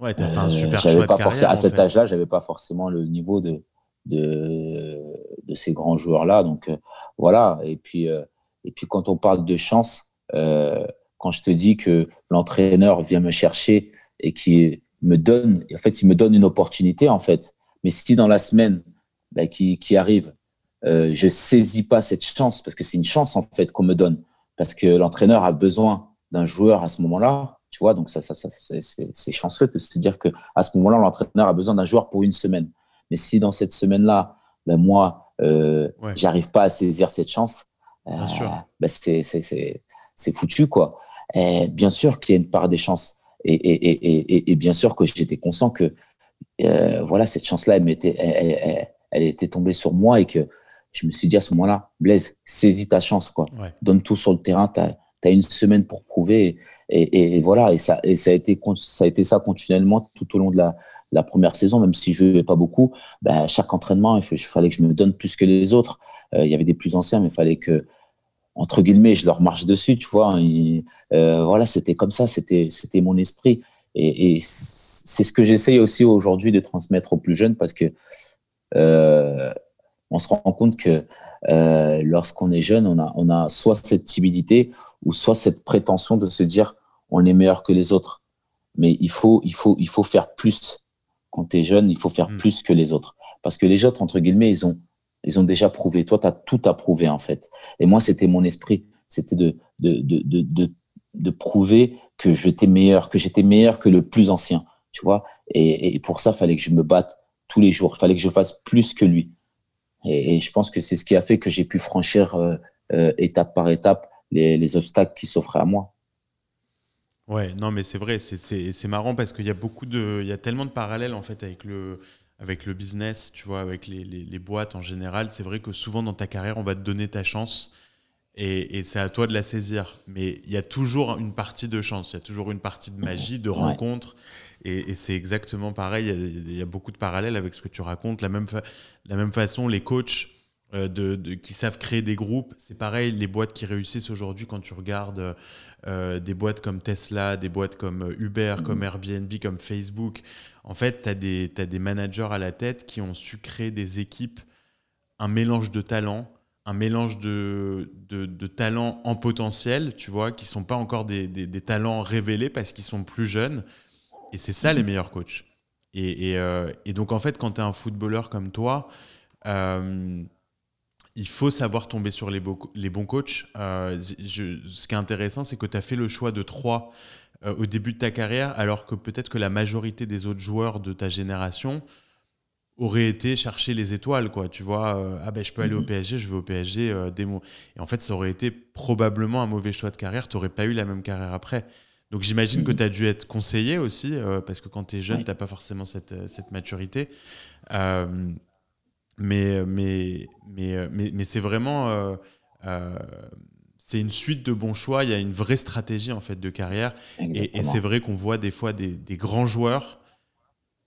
ouais, tu as fait un super choix pas de carrière, À cet âge-là, j'avais pas forcément le niveau de, de, de ces grands joueurs-là. Donc euh, voilà. Et puis, euh, et puis quand on parle de chance, quand je te dis que l'entraîneur vient me chercher et qui me donne, en fait, il me donne une opportunité, en fait. Mais si dans la semaine bah, qui, qui, arrive, euh, je saisis pas cette chance, parce que c'est une chance, en fait, qu'on me donne, parce que l'entraîneur a besoin d'un joueur à ce moment-là, tu vois, donc ça, ça, ça c'est chanceux de se dire qu'à ce moment-là, l'entraîneur a besoin d'un joueur pour une semaine. Mais si dans cette semaine-là, ben moi, euh, j'arrive pas à saisir cette chance, euh, ben c'est foutu, quoi. Et bien sûr qu'il y a une part des chances. Et, et, et, et bien sûr que j'étais conscient que euh, voilà, cette chance-là, elle, elle, elle, était tombée sur moi et que je me suis dit à ce moment-là, Blaise, saisis ta chance, quoi. Donne tout sur le terrain, tu as, as, une semaine pour prouver. Et, voilà, et ça, ça, a été, ça a été ça continuellement tout au long de la, première saison, même si je ne pas beaucoup. Ben, chaque entraînement, il, fallait que je me donne plus que les autres. Euh, il y avait des plus anciens, mais il fallait que, entre guillemets, je leur marche dessus, tu vois. Euh, voilà, c'était comme ça, c'était mon esprit. Et, c'est ce que j'essaye aussi aujourd'hui de transmettre aux plus jeunes parce que euh, on se rend compte que lorsqu'on est jeune, on a, on a soit cette timidité ou soit cette prétention de se dire on est meilleur que les autres. Mais il faut, il faut, il faut faire plus. Quand tu es jeune, il faut faire mm. plus que les autres. Parce que les autres, entre guillemets, ils ont, ils ont déjà prouvé. Toi, tu as tout à prouver, en fait. Et moi, c'était mon esprit. C'était de, de, de, de, de, prouver que j'étais meilleur, que j'étais meilleur que le plus ancien. Tu vois et, et, pour ça, il fallait que je me batte tous les jours. Il fallait que je fasse plus que lui. Et, je pense que c'est ce qui a fait que j'ai pu franchir étape par étape les, les obstacles qui s'offraient à moi. Ouais, non, mais c'est vrai, c'est marrant parce qu'il y a beaucoup de, il y a tellement de parallèles en fait avec le, avec le business, tu vois, avec les, les, boîtes en général. C'est vrai que souvent dans ta carrière, on va te donner ta chance et, et c'est à toi de la saisir. Mais il y a toujours une partie de chance, il y a toujours une partie de magie, de rencontre. Et, et c'est exactement pareil. Il y, a, beaucoup de parallèles avec ce que tu racontes. La même, la même façon, les coachs euh, de, qui savent créer des groupes, c'est pareil. Les boîtes qui réussissent aujourd'hui, quand tu regardes euh, des boîtes comme Tesla, des boîtes comme euh, Uber, mhm. comme Airbnb, comme Facebook. En fait, tu as, as, des managers à la tête qui ont su créer des équipes, un mélange de talents, un mélange de, de, talents en potentiel, tu vois, qui sont pas encore des, des, talents révélés parce qu'ils sont plus jeunes. Et c'est ça les mhm. meilleurs coachs. Et, et, euh, et, donc, en fait, quand tu es un footballeur comme toi, il faut savoir tomber sur les, les bons coachs. Euh, ce qui est intéressant, c'est que tu as fait le choix de trois euh, au début de ta carrière, alors que peut-être que la majorité des autres joueurs de ta génération auraient été chercher les étoiles, quoi. Tu vois, euh, ah ben je peux aller au mhm. PSG, je vais au PSG, des mots. Et en fait, ça aurait été probablement un mauvais choix de carrière. Tu n'aurais pas eu la même carrière après. Donc j'imagine que mhm. tu as dû être conseillé aussi, parce que quand tu es jeune, tu n'as pas forcément cette, cette maturité. Mais, mais, mais, mais, c'est vraiment. Euh, euh, c'est une suite de bons choix. Il y a une vraie stratégie en fait de carrière. Et, c'est vrai qu'on voit des fois des, des, grands joueurs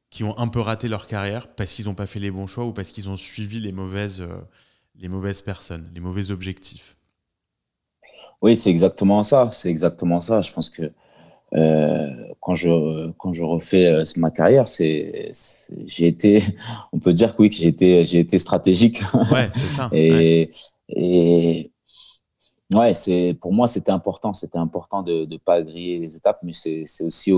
qui ont un peu raté leur carrière parce qu'ils n'ont pas fait les bons choix ou parce qu'ils ont suivi les mauvaises, euh, les mauvaises personnes, les mauvais objectifs. Oui, c'est exactement ça. C'est exactement ça. Je pense que euh, quand je quand je refais euh, ma carrière, c'est j'ai été, on peut dire que oui que j'ai été j'ai été stratégique. Ouais, c'est ça. et, et ouais, c'est pour moi c'était important, c'était important de ne pas griller les étapes, mais c'est aussi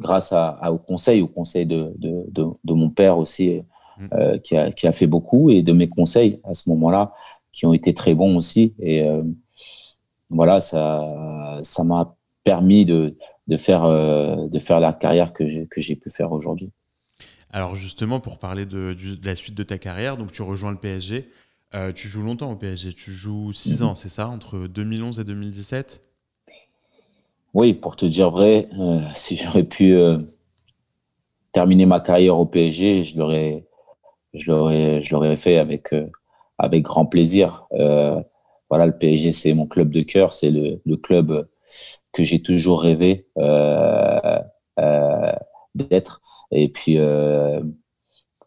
grâce à, au conseil, au conseil de, de, de, mon père aussi, mm. euh, qui, a, qui a fait beaucoup, et de mes conseils à ce moment-là, qui ont été très bons aussi. Et voilà, ça ça m'a permis de, de faire, euh, de faire la carrière que j'ai pu faire aujourd'hui. Alors justement, pour parler de, la suite de ta carrière, donc tu rejoins le PSG. Euh, tu joues longtemps au PSG, tu joues 6 ans, c'est ça, entre 2011 et 2017 Oui, pour te dire vrai, euh, si j'aurais pu terminer ma carrière au PSG, je l'aurais, je l'aurais, je l'aurais fait avec, avec grand plaisir. voilà, le PSG, c'est mon club de cœur, c'est le, le, club que j'ai toujours rêvé euh, euh, d'être. Et puis, euh,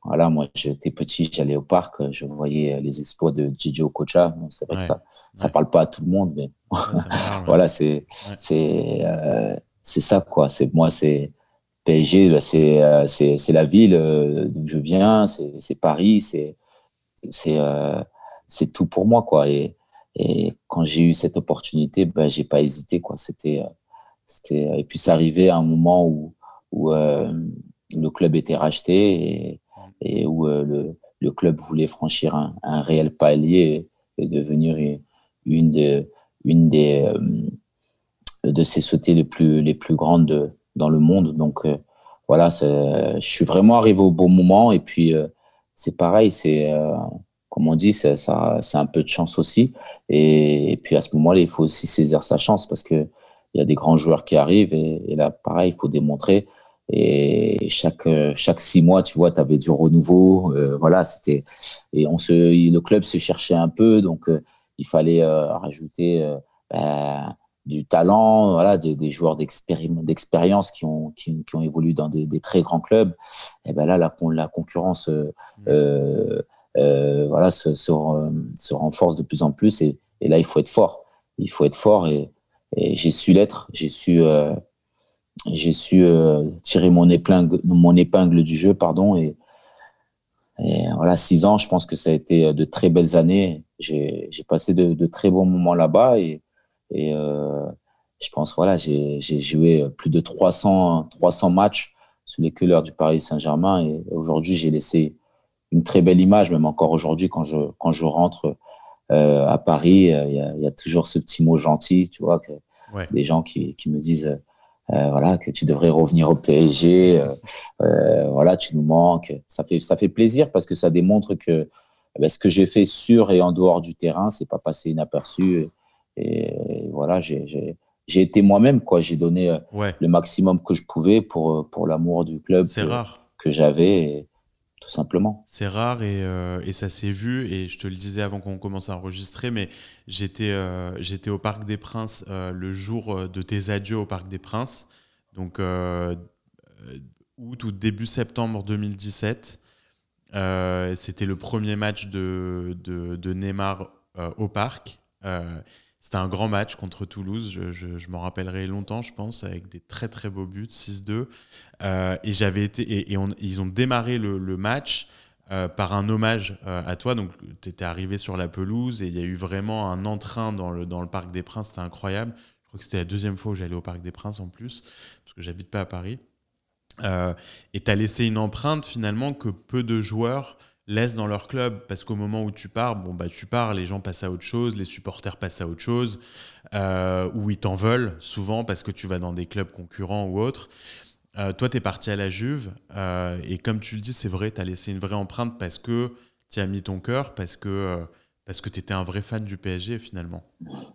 voilà, moi, j'étais petit, j'allais au parc, je voyais les exploits de Gigi Okocha. C'est vrai que ça ne parle pas à tout le monde, mais voilà, c'est c'est c'est ça, quoi. C'est moi, c'est PSG, bah, c'est c'est la ville d'où je viens, c'est Paris, c'est c'est tout pour moi, quoi. Et, et quand j'ai eu cette opportunité, ben, j'ai pas hésité. Quoi. C'était, euh, c'était, et puis, ça arrivait à un moment où, où euh, le club était racheté et, où euh, le, le, club voulait franchir un, un réel palier et, devenir une, de, une des, de ces les plus, les plus grandes de, dans le monde. Donc, voilà, je suis vraiment arrivé au bon moment. Et puis, c'est pareil, c'est comme on dit, c'est un peu de chance aussi. Et, puis à ce moment-là, il faut aussi saisir sa chance parce qu'il y a des grands joueurs qui arrivent et, là, pareil, il faut démontrer. Et chaque, chaque six mois, tu vois, tu avais du renouveau. Euh, voilà, c'était. Et on se, le club se cherchait un peu, donc euh, il fallait euh, rajouter ben, du talent, voilà, des, joueurs d'expérience qui ont, qui, ont évolué dans des, très grands clubs. Et ben là, la, la concurrence. Mmh. Euh, voilà, se, se, renforce de plus en plus. Et, là, il faut être fort. Il faut être fort et, j'ai su l'être. J'ai su, euh, j'ai su euh, tirer mon épingle, mon épingle du jeu, pardon. Et, voilà, six ans, je pense que ça a été de très belles années. J'ai passé de, très bons moments là-bas et, et je pense voilà, j'ai joué plus de 300, 300 matchs sous les couleurs du Paris Saint-Germain et aujourd'hui j'ai laissé une très belle image, même encore aujourd'hui, quand je, quand je rentre euh, à Paris, euh, il y, a, toujours ce petit mot gentil, tu vois, que, des gens qui, qui me disent euh, voilà, que tu devrais revenir au PSG, voilà, tu nous manques. Ça fait, ça fait plaisir parce que ça démontre que eh ben, ce que j'ai fait sur et en dehors du terrain, c'est pas passé inaperçu. Et, voilà, j'ai été moi-même, quoi. J'ai donné le maximum que je pouvais pour, pour l'amour du club que j'avais, C'est rare et, euh, et ça s'est vu. Et je te le disais avant qu'on commence à enregistrer, mais j'étais j'étais au Parc des Princes le jour de tes adieux au Parc des Princes. Donc, août ou début septembre 2017. C'était le premier match de Neymar au Parc. C'était un grand match contre Toulouse, je, m'en rappellerai longtemps, je pense, avec des très très beaux buts, 6-2. Euh, et j'avais été, et, ils ont démarré le, match euh, par un hommage euh, à toi. Donc, tu étais arrivé sur la pelouse et il y a eu vraiment un entrain dans le, dans le Parc des Princes, c'était incroyable. Je crois que c'était la deuxième fois où j'allais au Parc des Princes en plus, parce que j'habite pas à Paris. et tu as laissé une empreinte finalement que peu de joueurs laissent dans leur club parce qu'au moment où tu pars, bon bah tu pars, les gens passent à autre chose, les supporters passent à autre chose, ou ils t'en veulent souvent parce que tu vas dans des clubs concurrents ou autres. Euh, toi, tu es parti à la Juve euh, et comme tu le dis, c'est vrai, tu as laissé une vraie empreinte parce que tu as mis ton cœur, parce que, parce que tu étais un vrai fan du PSG finalement.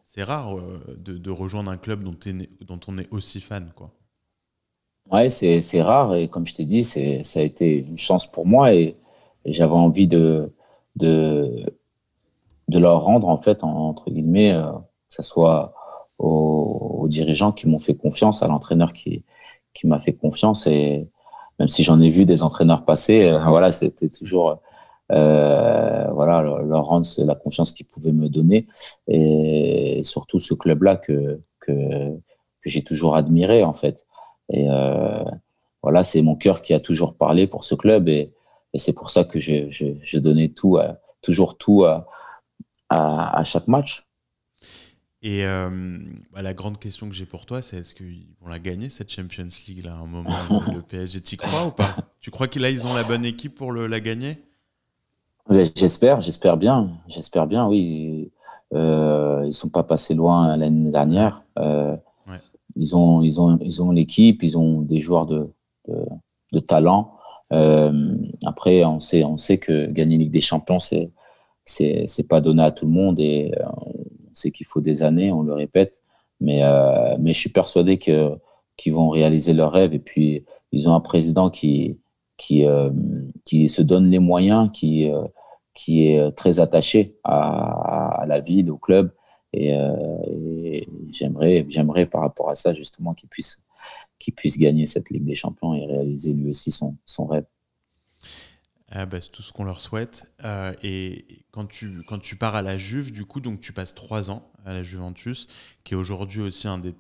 C'est rare de, rejoindre un club dont, on est aussi fan. quoi. Ouais, c'est rare et comme je t'ai dit, ça a été une chance pour moi et j'avais envie de, de, de leur rendre, en fait, entre guillemets, euh, que ce soit aux, dirigeants qui m'ont fait confiance, à l'entraîneur qui, qui m'a fait confiance. Et même si j'en ai vu des entraîneurs passer, euh, voilà, c'était toujours euh, voilà, leur la confiance qu'ils pouvaient me donner. Et surtout ce club-là que, que, j'ai toujours admiré, en fait. Et voilà, c'est mon cœur qui a toujours parlé pour ce club. Et, c'est pour ça que je, je, donnais tout, toujours tout à, à, chaque match. Et euh, bah, la grande question que j'ai pour toi, c'est est-ce qu'ils vont la gagner cette Champions League là, à un moment le PSG Tu crois ou pas? Tu crois qu'ils ils ont la bonne équipe pour le, la gagner? J'espère, j'espère bien, j'espère bien. Oui, euh, ils sont pas passés loin l'année dernière. Euh, ils ont, ils ont, ils ont l'équipe, ils ont des joueurs de, de, de talent. Euh, après, on sait, on sait que gagner Ligue des Champions, c'est c'est pas donné à tout le monde et sait qu'il faut des années, on le répète. Mais, euh, mais je suis persuadé qu'ils vont réaliser leurs rêves. Et puis, ils ont un président qui, qui, qui se donne les moyens, qui, qui est très attaché à, à la ville, au club. Et, j'aimerais, par rapport à ça, justement, qu'il puisse qui puisse gagner cette Ligue des Champions et réaliser lui aussi son, son rêve. Ah bah, c'est tout ce qu'on leur souhaite. Euh, et quand tu, quand tu pars à la Juve, du coup, donc tu passes trois ans à la Juventus, qui est aujourd'hui aussi un des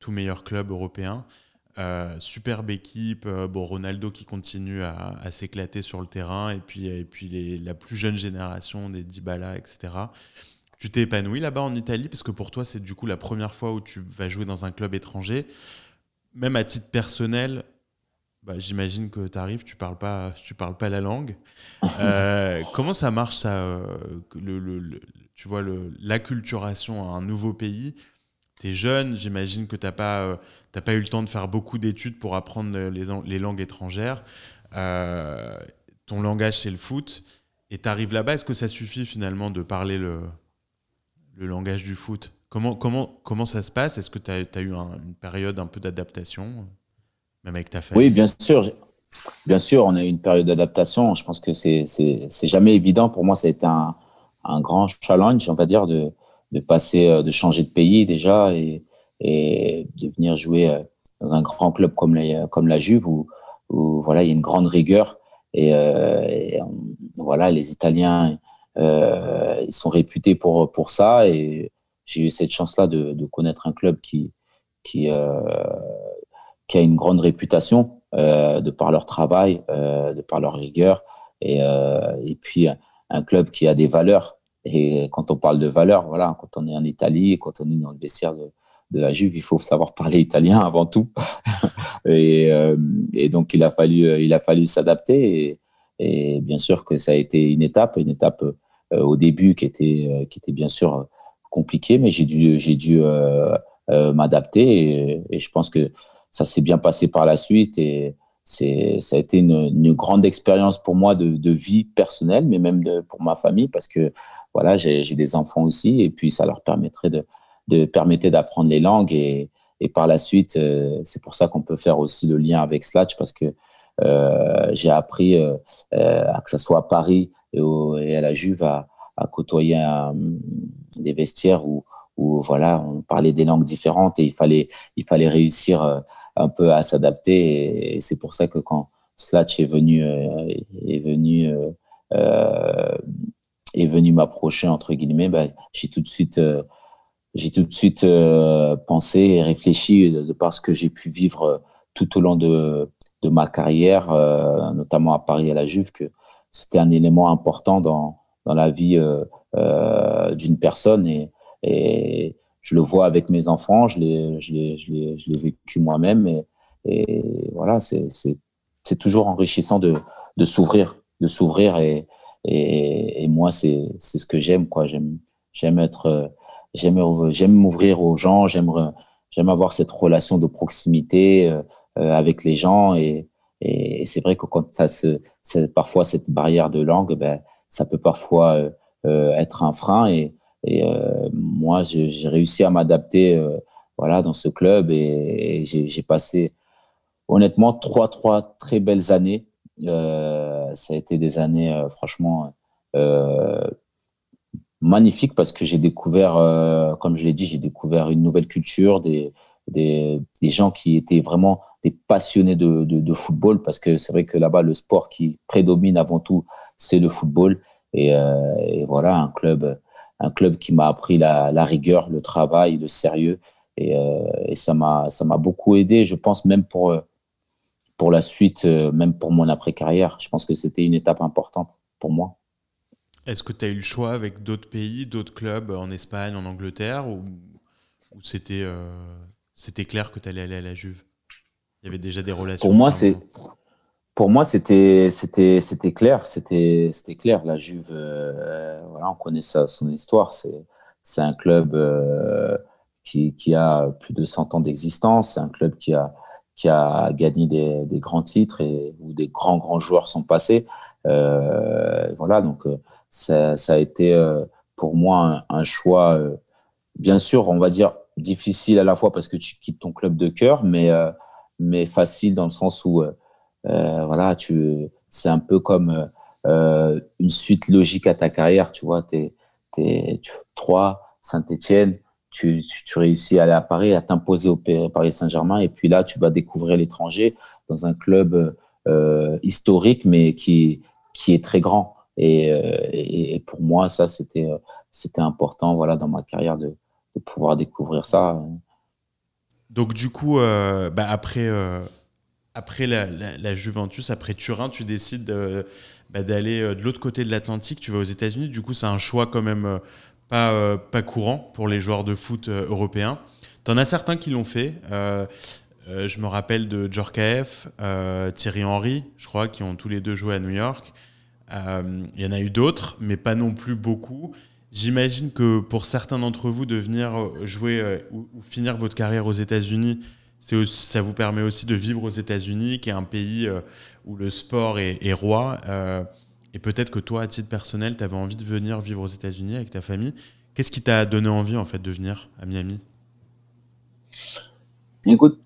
tout meilleurs clubs européens. Euh, superbe équipe, euh, bon, Ronaldo qui continue à, s'éclater sur le terrain, et puis, et puis la plus jeune génération des Dybala, etc. Tu t'es épanoui là-bas en Italie, parce que pour toi, c'est du coup la première fois où tu vas jouer dans un club étranger même à titre personnel, bah, j'imagine que tu arrives, tu parles pas, tu parles pas la langue. Euh, comment ça marche ça euh, le, Tu vois l'acculturation à un nouveau pays? Tu es jeune, j'imagine que tu n'as pas, euh, pas eu le temps de faire beaucoup d'études pour apprendre les, les langues étrangères. ton langage, c'est le foot. Et tu arrives là-bas, est-ce que ça suffit finalement de parler le, le langage du foot? Comment, comment, comment ça se passe? Est-ce que tu as, eu une période un peu d'adaptation, Oui, bien sûr. Bien sûr, on a eu une période d'adaptation. Je pense que c'est jamais évident. Pour moi, ça a été un, un, grand challenge, on va dire, de, de passer, euh, de changer de pays déjà et, et de venir jouer euh, dans un grand club comme la, comme la Juve où, où voilà, il y a une grande rigueur. Et, euh, voilà, les Italiens, ils sont réputés pour, pour ça. Et j'ai eu cette chance-là de, de, connaître un club qui, qui, euh, qui a une grande réputation euh, de par leur travail, euh, de par leur rigueur, et, euh, et puis un club qui a des valeurs. Et quand on parle de valeurs, voilà, quand on est en Italie, quand on est dans le vestiaire de, la Juve, il faut savoir parler italien avant tout. et, et, donc il a fallu, il a fallu s'adapter. Et, bien sûr que ça a été une étape, une étape au début qui était, qui était bien sûr compliqué, mais j'ai dû, j'ai dû m'adapter et, je pense que ça s'est bien passé par la suite et, c'est, ça a été une, grande expérience pour moi de, vie personnelle, mais même pour ma famille, parce que voilà, j'ai, des enfants aussi, et puis ça leur permettrait de, permettre d'apprendre les langues et, par la suite, euh, c'est pour ça qu'on peut faire aussi le lien avec Slatch parce que euh, j'ai appris, euh, que ce soit à Paris et, à la Juve, à, à côtoyer des vestiaires où, où, voilà, on parlait des langues différentes et il fallait, il fallait réussir un peu à s'adapter. Et, c'est pour ça que quand Slatch est venu, est venu, est venu m'approcher entre guillemets, ben, j'ai tout de suite j'ai tout de suite euh, pensé et réfléchi de, par ce que j'ai pu vivre euh, tout au long de, de ma carrière, euh, notamment à Paris à la Juve, que c'était un élément important dans, dans la vie d'une personne et, et, je le vois avec mes enfants, je l'ai, je l'ai, je l'ai, je l'ai vécu moi-même et, et voilà, c'est, c'est, c'est toujours enrichissant de, de s'ouvrir, de s'ouvrir et, et, et moi c'est, c'est ce que j'aime quoi, j'aime, j'aime être J'aime, j'aime m'ouvrir aux gens, j'aime, j'aime avoir cette relation de proximité euh, euh, avec les gens. Et, et c'est vrai que quand ça se, parfois cette barrière de langue, ben, ça peut parfois euh, être un frein. Et, et moi, j'ai réussi à m'adapter voilà, dans ce club et, j'ai passé honnêtement trois, trois très belles années. ça a été des années, franchement, magnifique parce que j'ai découvert, euh, comme je l'ai dit, j'ai découvert une nouvelle culture, des, des, gens qui étaient vraiment des passionnés de, de, football parce que c'est vrai que là-bas, le sport qui prédomine avant tout, c'est le football. Euh, et, voilà, un club, un club qui m'a appris la, la, rigueur, le travail, le sérieux. Et, euh, et ça m'a beaucoup aidé, je pense, même pour, pour la suite, même pour mon après-carrière. Je pense que c'était une étape importante pour moi. Est-ce que tu as eu le choix avec d'autres pays, d'autres clubs en Espagne, en Angleterre, ou, c'était euh, c'était clair que tu allais aller à la Juve? Il y avait déjà des relations Pour moi, c'est pour moi c'était c'était c'était clair, c'était c'était clair. La Juve, euh, voilà, on connaît ça, son histoire. C'est c'est un club euh, qui, qui, a plus de 100 ans d'existence. C'est un club qui a qui a gagné des, des, grands titres et où des grands grands joueurs sont passés. voilà, donc ça, a été euh, pour moi un, choix, euh, bien sûr, on va dire difficile à la fois parce que tu quittes ton club de cœur, mais, euh, mais facile dans le sens où voilà, tu, c'est un peu comme une suite logique à ta carrière. Tu vois, tu es, 3, Saint-Etienne, tu, tu, réussis à aller à Paris, à t'imposer au Paris Saint-Germain, et puis là, tu vas découvrir l'étranger dans un club historique, mais qui, qui est très grand. Euh, et, et, pour moi, ça, c'était, euh, c'était important voilà, dans ma carrière de, pouvoir découvrir ça. Donc, du coup, euh, bah, après, après la, Juventus, après Turin, tu décides bah, d'aller de l'autre côté de l'Atlantique, tu vas aux États-Unis. Du coup, c'est un choix quand même pas, pas courant pour les joueurs de foot européens. Tu en as certains qui l'ont fait. je me rappelle de Djorkaeff, Thierry Henry, je crois, qui ont tous les deux joué à New York. Euh, il y en a eu d'autres, mais pas non plus beaucoup. J'imagine que pour certains d'entre vous, de venir euh, jouer euh, ou, finir votre carrière aux États-Unis, ça vous permet aussi de vivre aux États-Unis, qui est un pays où le sport est, roi. et peut-être que toi, à titre personnel, tu avais envie de venir vivre aux États-Unis avec ta famille. Qu'est-ce qui t'a donné envie en fait de venir à Miami? Écoute,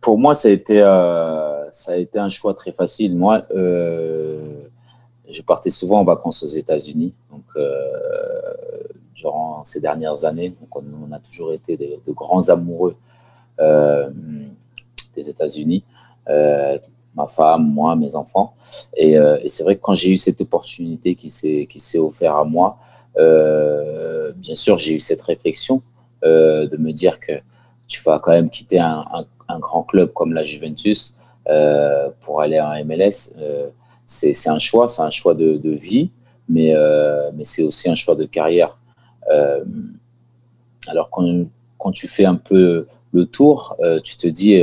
pour moi, ça a été, ça a été un choix très facile. Moi, je partais souvent en vacances aux États-Unis. Donc, euh, durant ces dernières années, on, a toujours été de, grands amoureux euh, des États-Unis. Euh, ma femme, moi, mes enfants. Et, c'est vrai que quand j'ai eu cette opportunité qui s'est offerte à moi, bien sûr, j'ai eu cette réflexion de me dire que tu vas quand même quitter un, un grand club comme la Juventus pour aller en MLS c'est un choix, c'est un choix de, vie, mais, euh, mais c'est aussi un choix de carrière. Euh, alors, quand, quand, tu fais un peu le tour, euh, tu te dis,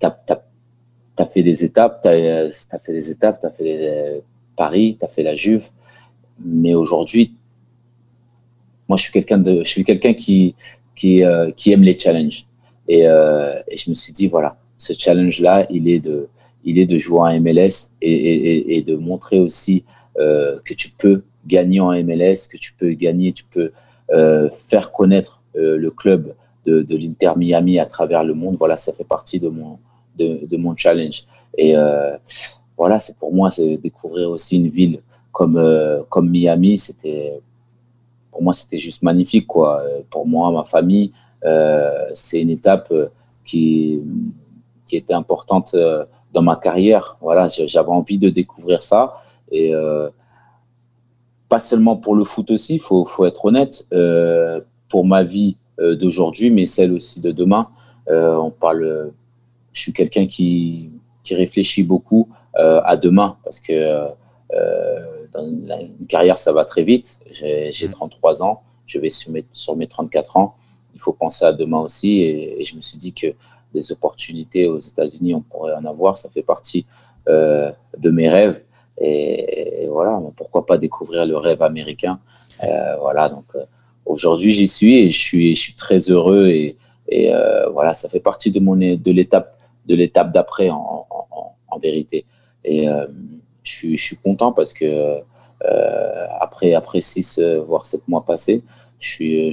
tu as, fait des étapes, tu as, fait des étapes, tu as fait Paris, tu as fait la Juve, mais aujourd'hui, moi, je suis quelqu'un de, quelqu'un qui, qui, aime les challenges. Et, je me suis dit, voilà, ce challenge-là, il est de, il est de jouer en MLS et, de montrer aussi que tu peux gagner en MLS, que tu peux gagner, tu peux faire connaître le club de, l'Inter Miami à travers le monde. Voilà, ça fait partie de mon, de, mon challenge. Et voilà, c'est pour moi, c'est découvrir aussi une ville comme, comme Miami. C'était pour moi, c'était juste magnifique. Quoi. Pour moi, ma famille, euh, c'est une étape euh, qui, qui était importante euh, dans ma carrière. Voilà, j'avais envie de découvrir ça. Et pas seulement pour le foot aussi, il faut, faut, être honnête, pour ma vie d'aujourd'hui, mais celle aussi de demain. on parle, je suis quelqu'un qui, qui, réfléchit beaucoup à demain parce que dans une carrière, ça va très vite. J'ai 33 mmh. ans, je vais sur mes, sur mes 34 ans. Il faut penser à demain aussi. Et, je me suis dit que des opportunités aux États-Unis, on pourrait en avoir. Ça fait partie euh, de mes rêves. Et, voilà, pourquoi pas découvrir le rêve américain? Euh, voilà, donc euh, aujourd'hui, j'y suis et je suis, très heureux. Et, et voilà, ça fait partie de, l'étape d'après en, vérité. Et je suis, content parce que euh, après, six, euh, voire sept mois passés, je,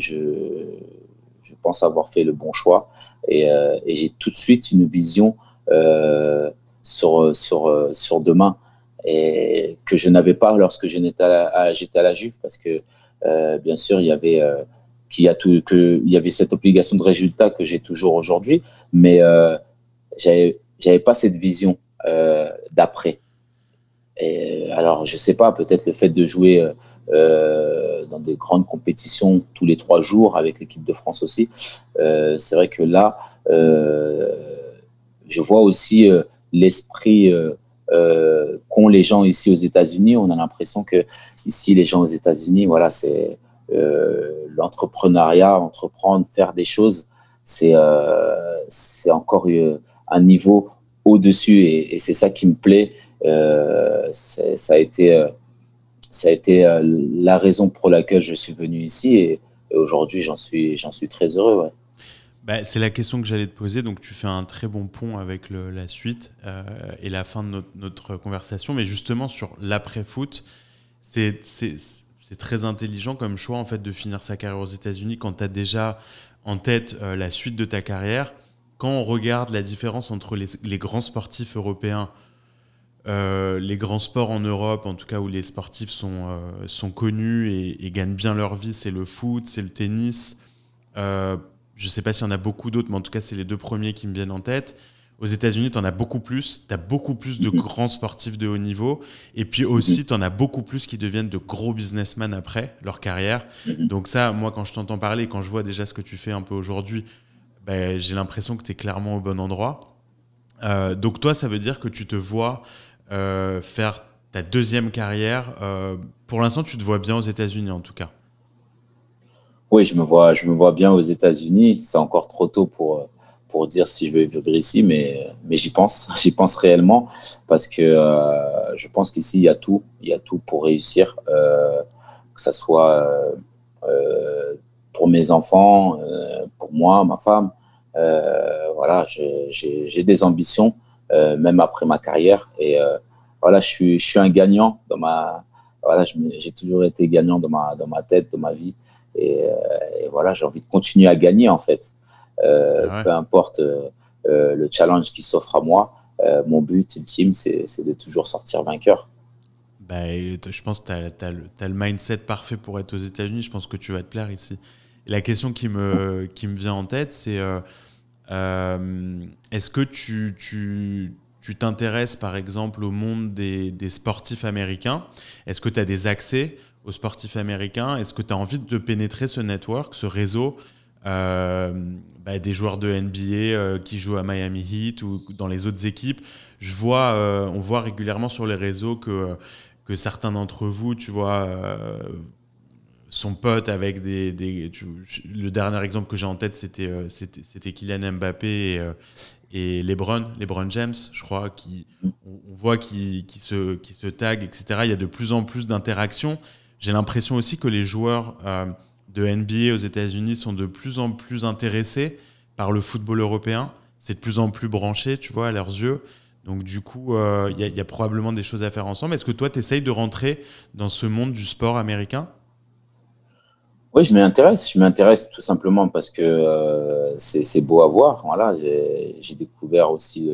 pense avoir fait le bon choix et, euh, j'ai tout de suite une vision sur, demain que je n'avais pas lorsque j'étais à, à la Juve parce que bien sûr il y avait qu'il y avait cette obligation de résultat que j'ai toujours aujourd'hui mais j'avais j'avais pas cette vision d'après. Et alors, je sais pas, peut-être le fait de jouer euh, euh, dans des grandes compétitions tous les trois jours avec l'équipe de France aussi, euh, c'est vrai que là, je vois aussi l'esprit qu'ont les gens ici aux États-Unis. On a l'impression que ici, les gens aux États-Unis, voilà, c'est l'entrepreneuriat, entreprendre, faire des choses, c'est c'est encore un niveau au-dessus et, c'est ça qui me plaît. Euh, ça a été, euh, a été euh, la raison pour laquelle je suis venu ici et, aujourd'hui j'en suis très heureux. Bah, c'est la question que j'allais te poser, donc tu fais un très bon pont avec la suite et la fin de notre, conversation, mais justement sur l'après-foot, c'est très intelligent comme choix en fait de finir sa carrière aux États-Unis quand tu as déjà en tête la suite de ta carrière. Quand on regarde la différence entre les, grands sportifs européens euh, les grands sports en Europe, en tout cas où les sportifs sont, euh, connus et, gagnent bien leur vie, c'est le foot, c'est le tennis. Euh, je ne sais pas s'il y en a beaucoup d'autres, mais en tout cas, c'est les deux premiers qui me viennent en tête. Aux États-Unis, tu en as beaucoup plus. Tu as beaucoup plus de grands sportifs de haut niveau. Et puis aussi, tu en as beaucoup plus qui deviennent de gros businessmen après leur carrière. Donc, ça, moi, quand je t'entends parler, quand je vois déjà ce que tu fais un peu aujourd'hui, ben, j'ai l'impression que tu es clairement au bon endroit. donc, toi, ça veut dire que tu te vois euh, faire ta deuxième carrière. Euh, pour l'instant, tu te vois bien aux États-Unis en tout cas. Oui, je me vois, je me vois bien aux États-Unis. C'est encore trop tôt pour, pour dire si je vais vivre ici, mais, mais j'y pense. J'y pense réellement parce que euh, je pense qu'ici, il y a tout. Il y a tout pour réussir, que ce soit pour mes enfants, pour moi, ma femme. voilà, j'ai des ambitions euh, même après ma carrière. Et euh, voilà, je suis, je suis un gagnant dans ma. Voilà, j'ai toujours été gagnant dans ma, dans ma tête, dans ma vie. Et, euh, voilà, j'ai envie de continuer à gagner en fait. Peu importe le challenge qui s'offre à moi, mon but ultime, c'est de toujours sortir vainqueur. Bah, je pense que tu as, le mindset parfait pour être aux États-Unis. Je pense que tu vas te plaire ici. la question qui me, qui me vient en tête, c'est euh, est-ce que tu, tu t'intéresses par exemple au monde des, des sportifs américains? Est-ce que tu as des accès aux sportifs américains Est-ce que tu as envie de pénétrer ce network, ce réseau euh, bah, des joueurs de NBA euh, qui jouent à Miami Heat ou dans les autres équipes? Je vois, on voit régulièrement sur les réseaux que, que certains d'entre vous, tu vois, son pote avec des. le dernier exemple que j'ai en tête, c'était euh, c'était Kylian Mbappé et, euh, et, LeBron, LeBron James, je crois, qui, on, voit qui, qui, se, qui se tag, etc. Il y a de plus en plus d'interactions. J'ai l'impression aussi que les joueurs euh, de NBA aux États-Unis sont de plus en plus intéressés par le football européen. C'est de plus en plus branché, tu vois, à leurs yeux. Donc du coup, il y, a probablement des choses à faire ensemble. Est-ce que toi, tu essayes de rentrer dans ce monde du sport américain? Oui, je m'y intéresse. Je m'intéresse tout simplement parce que c'est beau à voir. Voilà, j'ai découvert aussi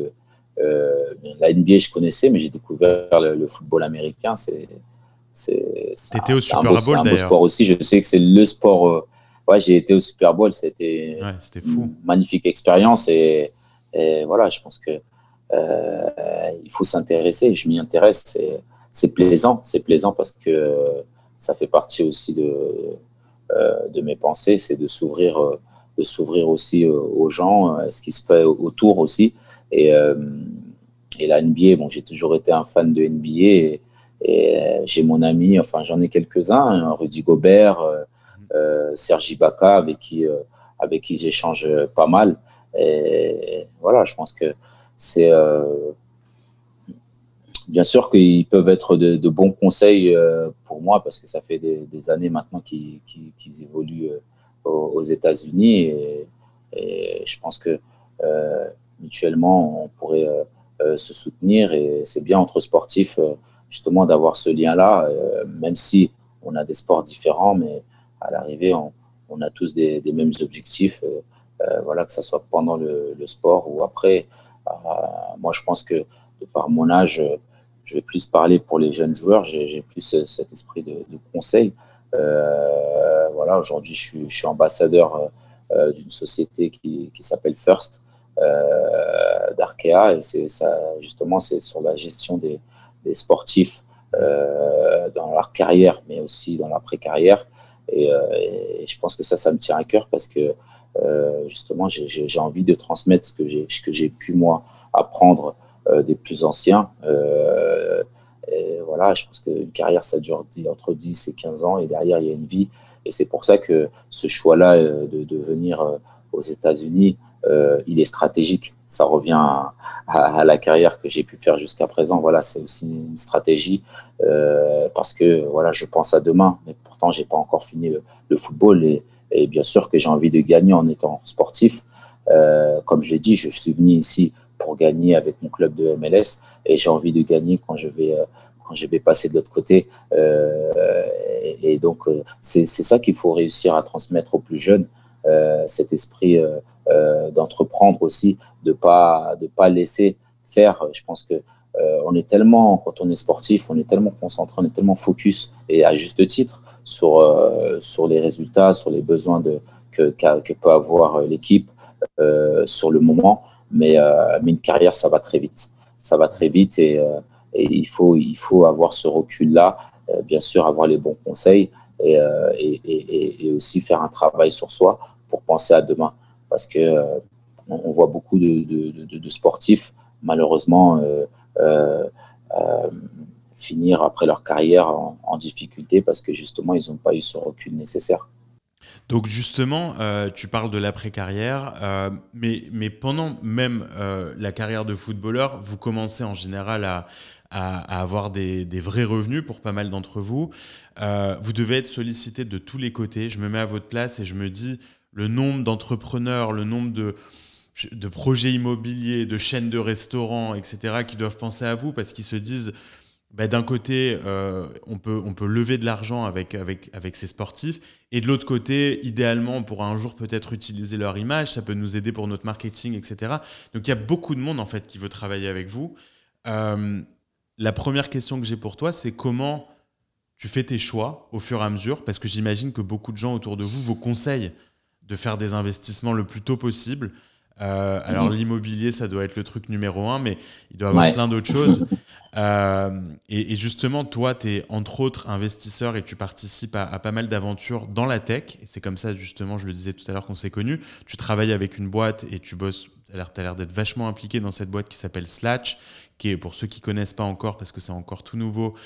la NBA, je connaissais, mais j'ai découvert le, football américain. C'est T'étais au Super Bowl d'ailleurs. C'est beau sport aussi. Je sais que c'est le sport ouais, j'ai été au Super Bowl, c'était une magnifique expérience et, voilà, je pense que euh, il faut s'intéresser. Je m'y intéresse, c'est plaisant, c'est plaisant parce que ça fait partie aussi de euh, de mes pensées, c'est de s'ouvrir, de s'ouvrir aussi aux gens, ce qui se fait autour aussi et euh, et la NBA, bon, j'ai toujours été un fan de NBA et, et j'ai mon ami, enfin j'en ai quelques-uns, hein, Rudy Gobert, euh, Serge Ibaka, avec qui, euh, avec qui j'échange pas mal. Et voilà, je pense que c'est euh, bien sûr qu'ils peuvent être de, bons conseils pour moi parce que ça fait des, années maintenant qu'ils évoluent aux, États-Unis. Et, je pense que mutuellement on pourrait se soutenir. Et c'est bien entre sportifs justement d'avoir ce lien-là, même si on a des sports différents, mais à l'arrivée, on, a tous des, mêmes objectifs, euh, euh, voilà, que ce soit pendant le, sport ou après. Euh, moi, je pense que de par mon âge, je vais plus parler pour les jeunes joueurs, j'ai plus cet esprit de, conseil. voilà, aujourd'hui, je, suis ambassadeur d'une société qui, s'appelle First d'Arkea et c'est justement, c'est sur la gestion des, sportifs dans leur carrière, mais aussi dans l'après-carrière. Euh, et, je pense que ça, ça me tient à cœur parce que euh, justement, j'ai envie de transmettre ce que j'ai pu, moi, apprendre euh, des plus anciens. Et voilà, je pense qu'une carrière, ça dure entre 10 et 15 ans, et derrière, il y a une vie. Et c'est pour ça que ce choix-là de, venir aux États-Unis, il est stratégique. Ça revient à, la carrière que j'ai pu faire jusqu'à présent. Voilà, c'est aussi une stratégie parce que voilà, je pense à demain. Mais j'ai pas encore fini le, football et, bien sûr que j'ai envie de gagner en étant sportif. Euh, comme je l'ai dit, je suis venu ici pour gagner avec mon club de MLS et j'ai envie de gagner quand je vais euh, quand je vais passer de l'autre côté. Euh, et, donc c'est ça qu'il faut réussir à transmettre aux plus jeunes, cet esprit d'entreprendre aussi, de pas de pas laisser faire. Je pense que on est tellement, quand on est sportif, on est tellement concentré, on est tellement focus, et à juste titre, sur, euh, sur les résultats, sur les besoins de, que, que peut avoir l'équipe euh, sur le moment. Mais, euh, mais une carrière, ça va très vite. Ça va très vite et, il, faut, il faut avoir ce recul-là, bien sûr, avoir les bons conseils et, et, aussi faire un travail sur soi pour penser à demain. Parce que on voit beaucoup de, sportifs, malheureusement, euh, finir après leur carrière en, difficulté parce que justement, ils n'ont pas eu ce recul nécessaire. Donc justement, euh, tu parles de l'après-carrière, euh, mais, mais pendant même euh, la carrière de footballeur, vous commencez en général à, avoir des, vrais revenus pour pas mal d'entre vous. vous devez être sollicité de tous les côtés. Je me mets à votre place et je me dis le nombre d'entrepreneurs, le nombre de, projets immobiliers, de chaînes de restaurants, etc., qui doivent penser à vous parce qu'ils se disent bah, d'un côté, euh, on, peut, on peut lever de l'argent avec, avec, avec ces sportifs, et de l'autre côté, idéalement, on pourra un jour peut-être utiliser leur image, ça peut nous aider pour notre marketing, etc. Donc il y a beaucoup de monde en fait qui veut travailler avec vous. Euh, la première question que j'ai pour toi, c'est comment tu fais tes choix au fur et à mesure, parce que j'imagine que beaucoup de gens autour de vous vous conseillent de faire des investissements le plus tôt possible. Euh, alors mhm. l'immobilier, ça doit être le truc numéro un, mais il doit y avoir plein d'autres choses. Euh, et, justement, toi, tu es entre autres investisseur et tu participes à, pas mal d'aventures dans la tech. Et c'est comme ça, justement, je le disais tout à l'heure qu'on s'est connus. Tu travailles avec une boîte et tu bosses, tu as l'air d'être vachement impliqué dans cette boîte qui s'appelle Slatch, qui est, pour ceux qui connaissent pas encore, parce que c'est encore tout nouveau,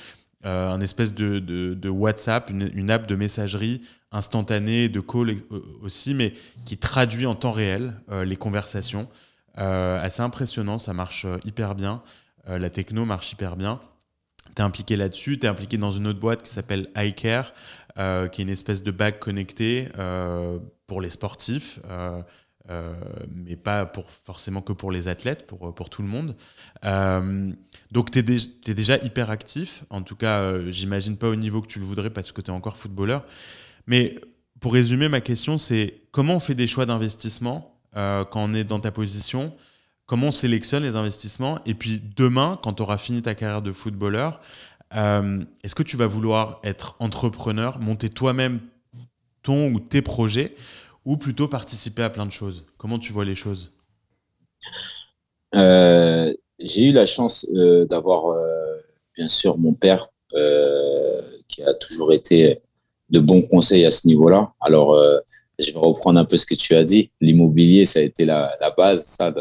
euh, un espèce de, de, WhatsApp, une, app de messagerie instantanée, de call euh, aussi, mais qui traduit en temps réel les conversations. assez impressionnant, ça marche hyper bien. Euh, la techno marche hyper bien. Tu es impliqué là-dessus, tu es impliqué dans une autre boîte qui s'appelle iCare, euh, qui est une espèce de bague connecté euh, pour les sportifs. Mais pas pour, forcément que pour les athlètes, pour, pour tout le monde. donc tu es, déjà hyper actif, en tout cas j'imagine pas au niveau que tu le voudrais parce que tu es encore footballeur. Mais pour résumer ma question, c'est comment on fait des choix d'investissement quand on est dans ta position? Comment on sélectionne les investissements? Et puis demain, quand tu auras fini ta carrière de footballeur, euh, est-ce que tu vas vouloir être entrepreneur, monter toi-même ton ou tes projets, ou plutôt participer à plein de choses Comment tu vois les choses? Euh, J'ai eu la chance euh, d'avoir, bien sûr, mon père qui a toujours été de bons conseils à ce niveau-là. Alors, je vais reprendre un peu ce que tu as dit. L'immobilier, ça a été la, base, ça,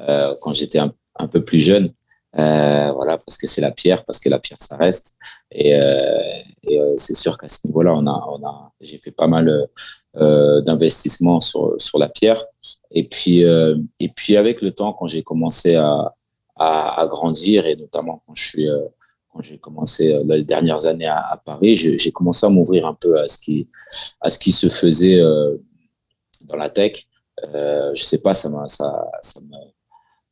euh, quand j'étais un, peu plus jeune. Euh, voilà, parce que c'est la pierre, parce que la pierre, ça reste. Et, euh, et euh, c'est sûr qu'à ce niveau-là, on a, on a, j'ai fait pas mal euh, d'investissements sur, sur la pierre. Et puis, et puis avec le temps, quand j'ai commencé à, à, grandir, et notamment quand je suis quand j'ai commencé euh, les dernières années à, Paris, j'ai commencé à m'ouvrir un peu à ce qui, à ce qui se faisait euh, dans la tech. Euh, je sais pas, ça m'a, ça, ça me,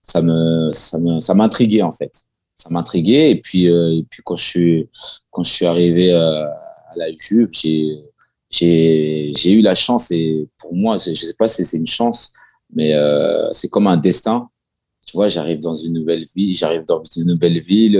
ça me, ça me, ça m'intriguait en fait. Ça m'intriguait et puis, euh, et puis quand je suis, quand je suis arrivé euh, à la Juve, j'ai, j'ai, eu la chance et pour moi, je sais pas si c'est une chance, mais euh, c'est comme un destin. Tu vois, j'arrive dans une nouvelle ville, j'arrive dans une nouvelle ville,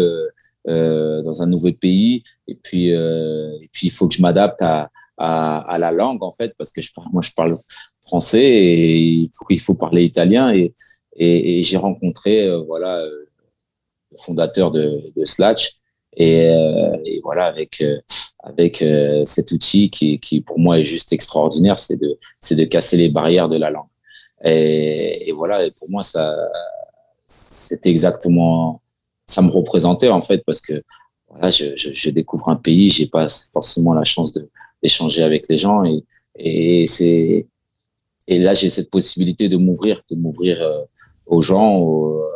euh, dans un nouveau pays. Et puis, euh, et puis il faut que je m'adapte à, à, à, la langue, en fait, parce que je, moi, je parle français et il faut, il faut parler italien. Et, et, et j'ai rencontré euh, voilà, le fondateur de, de Slatch. Et, et, voilà, avec, avec cet outil qui, qui, pour moi, est juste extraordinaire, c'est de, c'est de casser les barrières de la langue. Et, et voilà, pour moi, ça, c'est exactement ça me représentait en fait parce que voilà, je, je, je découvre un pays, j'ai pas forcément la chance de d'échanger avec les gens et, et c'est et là j'ai cette possibilité de m'ouvrir, de m'ouvrir euh, aux gens aux, euh,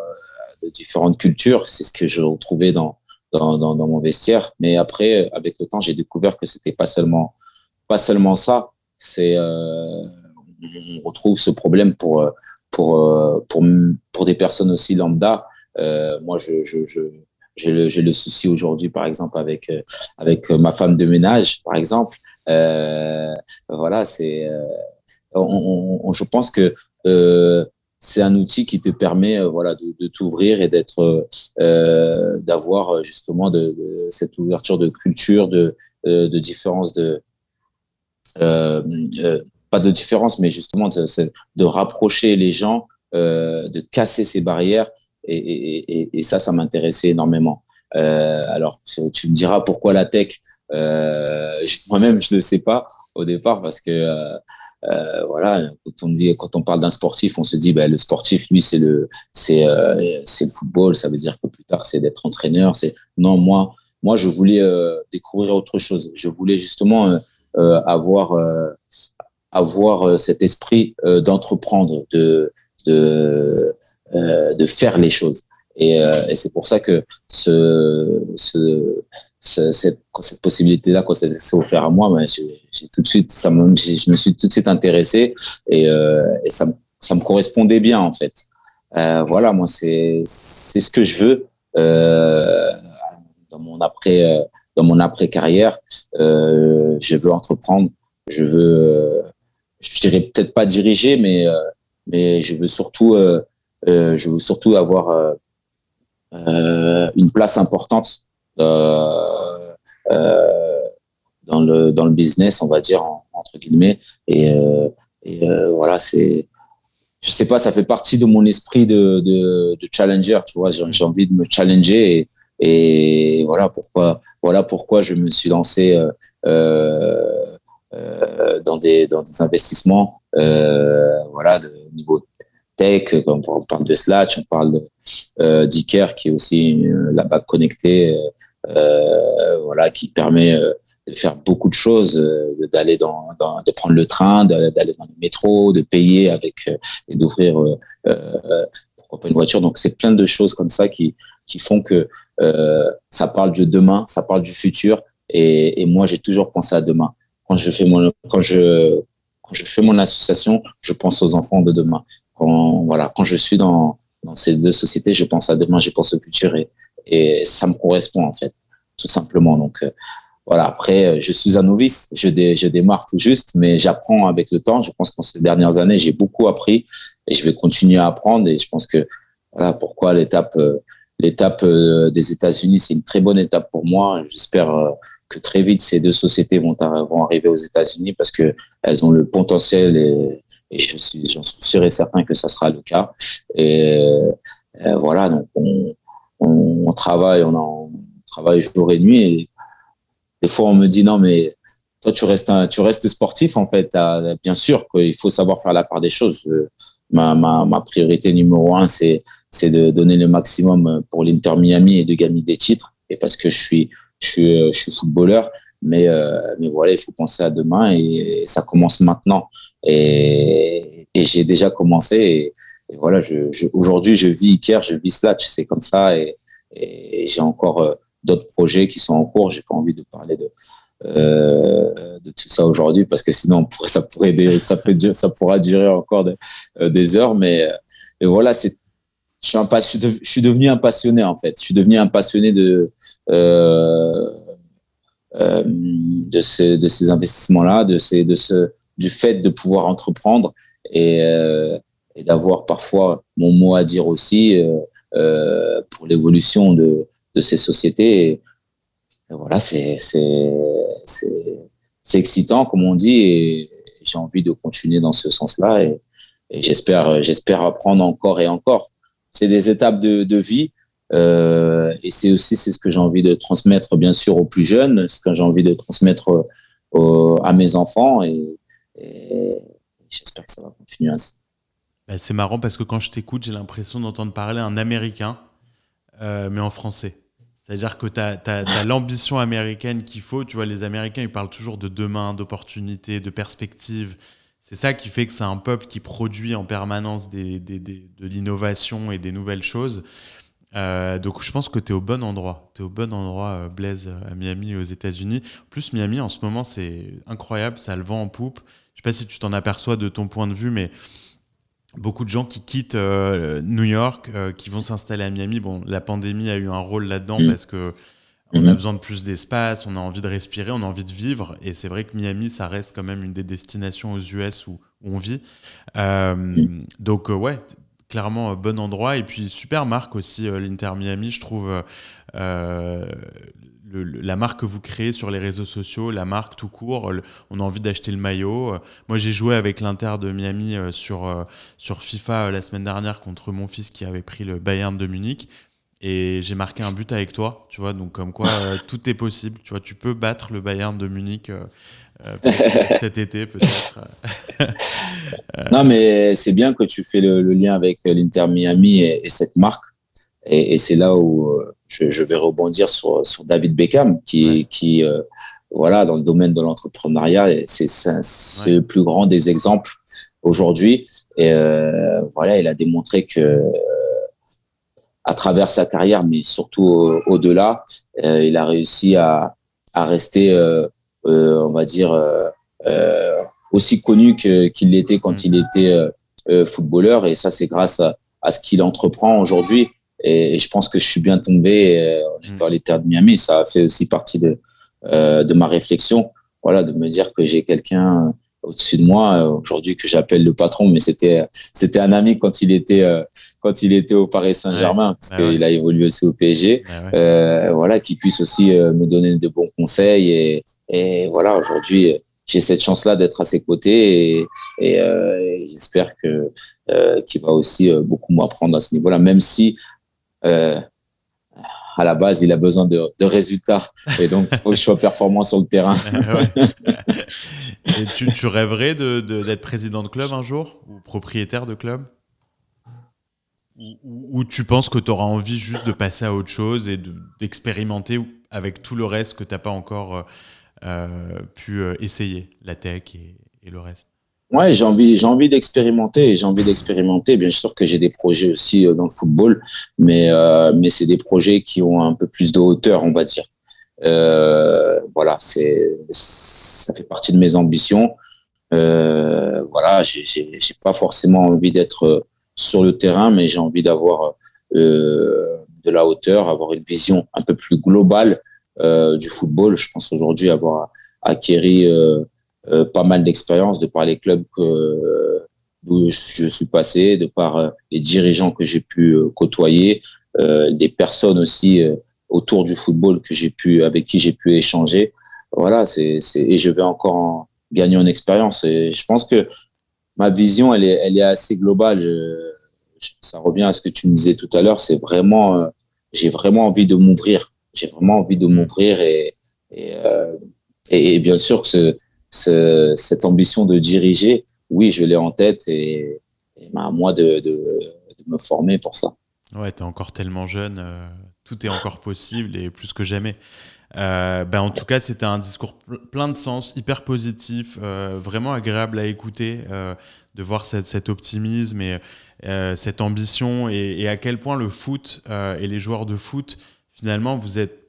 de différentes cultures. C'est ce que je retrouvais dans, dans, dans, dans mon vestiaire. Mais après, avec le temps, j'ai découvert que c'était pas seulement pas seulement ça. C'est euh, on retrouve ce problème pour pour pour pour des personnes aussi lambda euh, moi, je, je, je j'ai le, le, souci aujourd'hui, par exemple, avec, euh, avec ma femme de ménage, par exemple. Euh, voilà, c'est, euh, on, on, je pense que euh, c'est un outil qui te permet, voilà, de, de t'ouvrir et d'être, d'avoir justement de, de, cette ouverture de culture, de, de différence de, pas de différence, mais justement de, rapprocher les gens, de casser ces barrières et, et, et ça, ça m'intéressait énormément. Euh, alors, tu me diras pourquoi la tech euh, Moi-même, je ne sais pas au départ parce que euh, euh, voilà, quand on dit, quand on parle d'un sportif, on se dit, ben, le sportif, lui, c'est le, c'est, euh, c'est le football. Ça veut dire que plus tard, c'est d'être entraîneur. C'est non, moi, moi, je voulais euh, découvrir autre chose. Je voulais justement avoir, avoir cet esprit d'entreprendre, de, de euh, de faire les choses. Et, euh, et c'est pour ça que ce, ce, ce cette, possibilité-là, quand c'est offert à moi, ben, j'ai tout de suite, ça me, je me suis tout de suite intéressé et, euh, ça, ça me correspondait bien en fait. Euh, voilà, moi c'est c'est ce que je veux euh, dans mon après dans mon après carrière. Je veux entreprendre, je veux, je dirais peut-être pas diriger, mais mais je veux surtout je veux surtout avoir une place importante dans le dans le business, on va dire entre guillemets. Et, et voilà, c'est je sais pas, ça fait partie de mon esprit de, de, de challenger, tu vois. J'ai envie de me challenger et, et, voilà pourquoi, voilà pourquoi je me suis lancé euh, euh, dans des dans des investissements, euh, voilà, de niveau tech, on parle de Slash, on parle euh, d'Iker qui est aussi euh, la bague connectée, euh, voilà, qui permet euh, de faire beaucoup de choses, d'aller dans, de prendre le train, d'aller dans le métro, de payer avec et d'ouvrir pourquoi pas une voiture. Donc c'est plein de choses comme ça qui qui font que ça parle de demain, ça parle du futur. Et, moi j'ai toujours pensé à demain. Quand je fais mon quand je je fais mon association, je pense aux enfants de demain. Quand, voilà, quand je suis dans, dans ces deux sociétés, je pense à demain, je pense au futur et, et ça me correspond en fait, tout simplement. Donc, voilà, après, je suis un novice, je, dé, je démarre tout juste, mais j'apprends avec le temps. Je pense qu'en ces dernières années, j'ai beaucoup appris et je vais continuer à apprendre. Et je pense que voilà pourquoi l'étape l'étape des États-Unis, c'est une très bonne étape pour moi. J'espère que très vite ces deux sociétés vont, vont arriver aux États-Unis parce que elles ont le potentiel et, et je suis j'en suis sûr et certain que ça sera le cas. Et, voilà, donc on, on, travaille, on, on, travaille jour et nuit. Et des fois, on me dit non, mais toi, tu restes, un, tu restes sportif en fait. Bien sûr qu'il faut savoir faire la part des choses. Ma, ma, ma priorité numéro un, c'est c'est de donner le maximum pour l'Inter Miami et de gagner des titres. Et parce que je suis je suis, je suis footballeur. Mais, euh, mais voilà, il faut penser à demain et ça commence maintenant. Et, et j'ai déjà commencé. Et, voilà, je, je, aujourd'hui, je vis Iker, je vis Slatch. C'est comme ça. Et, et j'ai encore euh, d'autres projets qui sont en cours. J'ai pas envie de parler de, euh, tout ça aujourd'hui parce que sinon, pourrait, ça, pourrait, ça, peut, ça pourra durer encore de, euh, des heures. Mais, mais voilà, c'est je suis, devenu un passionné en fait. Je suis devenu un passionné de euh, euh, de, ce, de ces investissements-là, de ces, de ce, du fait de pouvoir entreprendre et, euh, d'avoir parfois mon mot à dire aussi euh, euh pour l'évolution de, de ces sociétés. Et, voilà, c'est excitant comme on dit et j'ai envie de continuer dans ce sens-là et, et j'espère j'espère apprendre encore et encore c'est des étapes de, vie. Euh, et c'est aussi c'est ce que j'ai envie de transmettre, bien sûr, aux plus jeunes, ce que j'ai envie de transmettre à mes enfants. Et, et j'espère que ça va continuer ainsi. Bah, c'est marrant parce que quand je t'écoute, j'ai l'impression d'entendre parler un Américain, euh, mais en français. C'est-à-dire que tu as, as, as l'ambition américaine qu'il faut. Tu vois, les Américains, ils parlent toujours de demain, d'opportunités, de perspectives. C'est ça qui fait que c'est un peuple qui produit en permanence des, des, des, de l'innovation et des nouvelles choses. Euh, donc je pense que tu es au bon endroit. Tu es au bon endroit, euh, Blaise, à Miami, aux États-Unis. Plus Miami, en ce moment, c'est incroyable, ça le vent en poupe. Je sais pas si tu t'en aperçois de ton point de vue, mais beaucoup de gens qui quittent euh, New York, euh, qui vont s'installer à Miami. Bon, la pandémie a eu un rôle là-dedans mmh. parce que on a besoin de plus d'espace, on a envie de respirer, on a envie de vivre. Et c'est vrai que Miami, ça reste quand même une des destinations aux US où, où on vit. Euh, mmh. Donc, ouais, clairement, bon endroit. Et puis, super marque aussi, l'Inter Miami, je trouve. Euh, le, la marque que vous créez sur les réseaux sociaux, la marque tout court, le, on a envie d'acheter le maillot. Moi, j'ai joué avec l'Inter de Miami sur, sur FIFA la semaine dernière contre mon fils qui avait pris le Bayern de Munich et j'ai marqué un but avec toi, tu vois, donc comme quoi euh, tout est possible, tu vois, tu peux battre le Bayern de Munich euh, euh, cet été peut-être. non, mais c'est bien que tu fais le, le lien avec l'Inter Miami et, et, cette marque, et, et c'est là où je, je, vais rebondir sur, sur David Beckham, qui, ouais. qui voilà, dans le domaine de l'entrepreneuriat, c'est ouais. le plus grand des exemples aujourd'hui, et voilà, il a démontré que à travers sa carrière, mais surtout au-delà, euh, il a réussi à, à rester, euh, euh, on va dire, euh, euh, aussi connu qu'il l'était quand mmh. il était euh, footballeur. Et ça, c'est grâce à, à ce qu'il entreprend aujourd'hui. Et, et, je pense que je suis bien tombé en étant à l'état de Miami. Ça a fait aussi partie de, de ma réflexion, voilà, de me dire que j'ai quelqu'un au-dessus de moi euh, aujourd'hui que j'appelle le patron, mais c'était c'était un ami quand il était euh, quand il était au Paris Saint-Germain ouais, parce ouais, qu'il ouais. a évolué aussi au PSG. Euh, voilà, qui puisse aussi euh, me donner de bons conseils. Et, et voilà aujourd'hui j'ai cette chance-là d'être à ses côtés. Et, et, et j'espère que qu'il va aussi beaucoup m'apprendre à ce niveau-là, même si à la base, il a besoin de, de résultats. Et donc, il faut que je sois performant sur le terrain. Et tu, tu rêverais d'être de, de, président de club un jour? Ou propriétaire de club? Ou, ou, tu penses que tu auras envie juste de passer à autre chose et d'expérimenter de, avec tout le reste que tu n'as pas encore euh, pu euh, essayer, la tech et, et le reste? Ouais, j'ai envie, j'ai envie d'expérimenter. J'ai envie d'expérimenter. Bien sûr que j'ai des projets aussi euh, dans le football, mais euh, mais c'est des projets qui ont un peu plus de hauteur, on va dire. Euh, voilà, c'est ça fait partie de mes ambitions. Euh, voilà, j'ai pas forcément envie d'être sur le terrain, mais j'ai envie d'avoir de la hauteur, avoir une vision un peu plus globale du football. Je pense aujourd'hui avoir acquéri pas mal d'expérience de par les clubs que, d'où je suis passé, de par les dirigeants que j'ai pu côtoyer, des personnes aussi autour du football que j'ai pu, avec qui j'ai pu échanger. Voilà, c'est, et je vais encore gagner en expérience. Et je pense que ma vision, elle est, elle est assez globale ça revient à ce que tu me disais tout à l'heure, c'est vraiment, euh, j'ai vraiment envie de m'ouvrir. J'ai vraiment envie de m'ouvrir et, et, euh, et, bien sûr que cette ambition de diriger, oui, je l'ai en tête et, ben, à moi de, me former pour ça. Ouais, tu es encore tellement jeune, euh, tout est encore possible et plus que jamais. Euh, ben en tout cas, c'était un discours plein de sens, hyper positif, euh, vraiment agréable à écouter, de voir cette, cet optimisme et cette ambition et, à quel point le foot et les joueurs de foot, finalement, vous êtes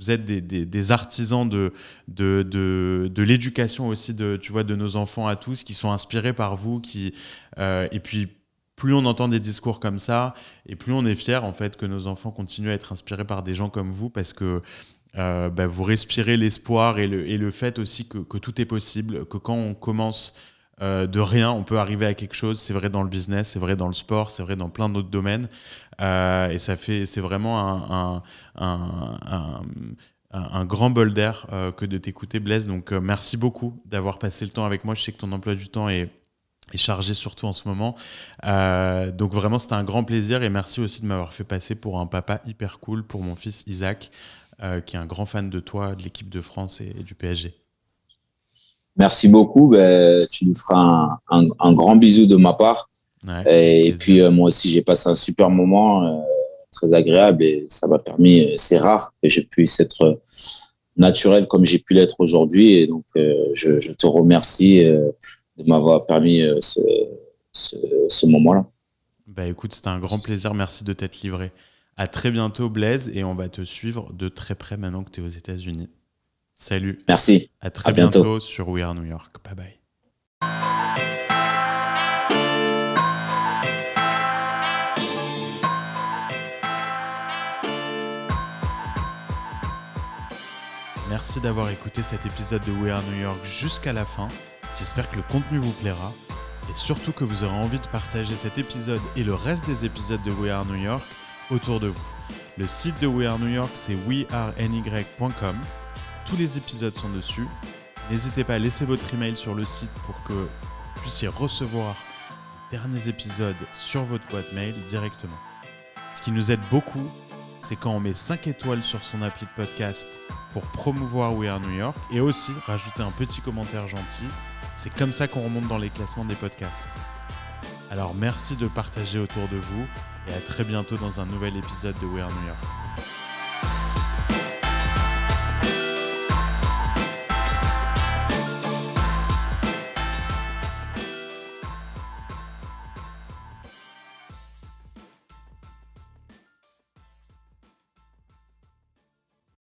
vous êtes des, des, artisans de, de, de, l'éducation aussi de, tu vois, de nos enfants à tous, qui sont inspirés par vous, qui, et puis plus on entend des discours comme ça, et plus on est fier en fait que nos enfants continuent à être inspirés par des gens comme vous, parce que euh, bah, vous respirez l'espoir et le, et le, fait aussi que, que, tout est possible, que quand on commence euh, de rien, on peut arriver à quelque chose. C'est vrai dans le business, c'est vrai dans le sport, c'est vrai dans plein d'autres domaines. Euh, et ça fait, c'est vraiment un, grand bol d'air que de t'écouter, Blaise. Donc merci beaucoup d'avoir passé le temps avec moi. Je sais que ton emploi du temps est chargé surtout en ce moment. Euh, donc vraiment, c'était un grand plaisir et merci aussi de m'avoir fait passer pour un papa hyper cool pour mon fils Isaac. Euh, qui est un grand fan de toi, de l'équipe de France et, du PSG. Merci beaucoup. Ben, tu nous feras un, grand bisou de ma part. et, puis euh, moi aussi, j'ai passé un super moment, euh, très agréable et ça m'a permis, c'est rare que je puisse être naturel comme j'ai pu l'être aujourd'hui. Et donc, je, te remercie de m'avoir permis ce, ce moment-là. Bah écoute, c'était un grand plaisir. Merci de t'être livré. À très bientôt, Blaise, et on va te suivre de très près maintenant que tu es aux États-Unis. Salut. Merci. À très bientôt. sur We Are New York. Bye bye. Merci d'avoir écouté cet épisode de We Are New York jusqu'à la fin. J'espère que le contenu vous plaira et surtout que vous aurez envie de partager cet épisode et le reste des épisodes de We Are New York autour de vous. Le site de We Are New York, c'est weareny.com. Tous les épisodes sont dessus. N'hésitez pas à laisser votre email sur le site pour que vous puissiez recevoir les derniers épisodes sur votre boîte mail directement. Ce qui nous aide beaucoup, c'est quand on met 5 étoiles sur son appli de podcast pour promouvoir We Are New York et aussi rajouter un petit commentaire gentil. C'est comme ça qu'on remonte dans les classements des podcasts. Alors merci de partager autour de vous et à très bientôt dans un nouvel épisode de We Are New York.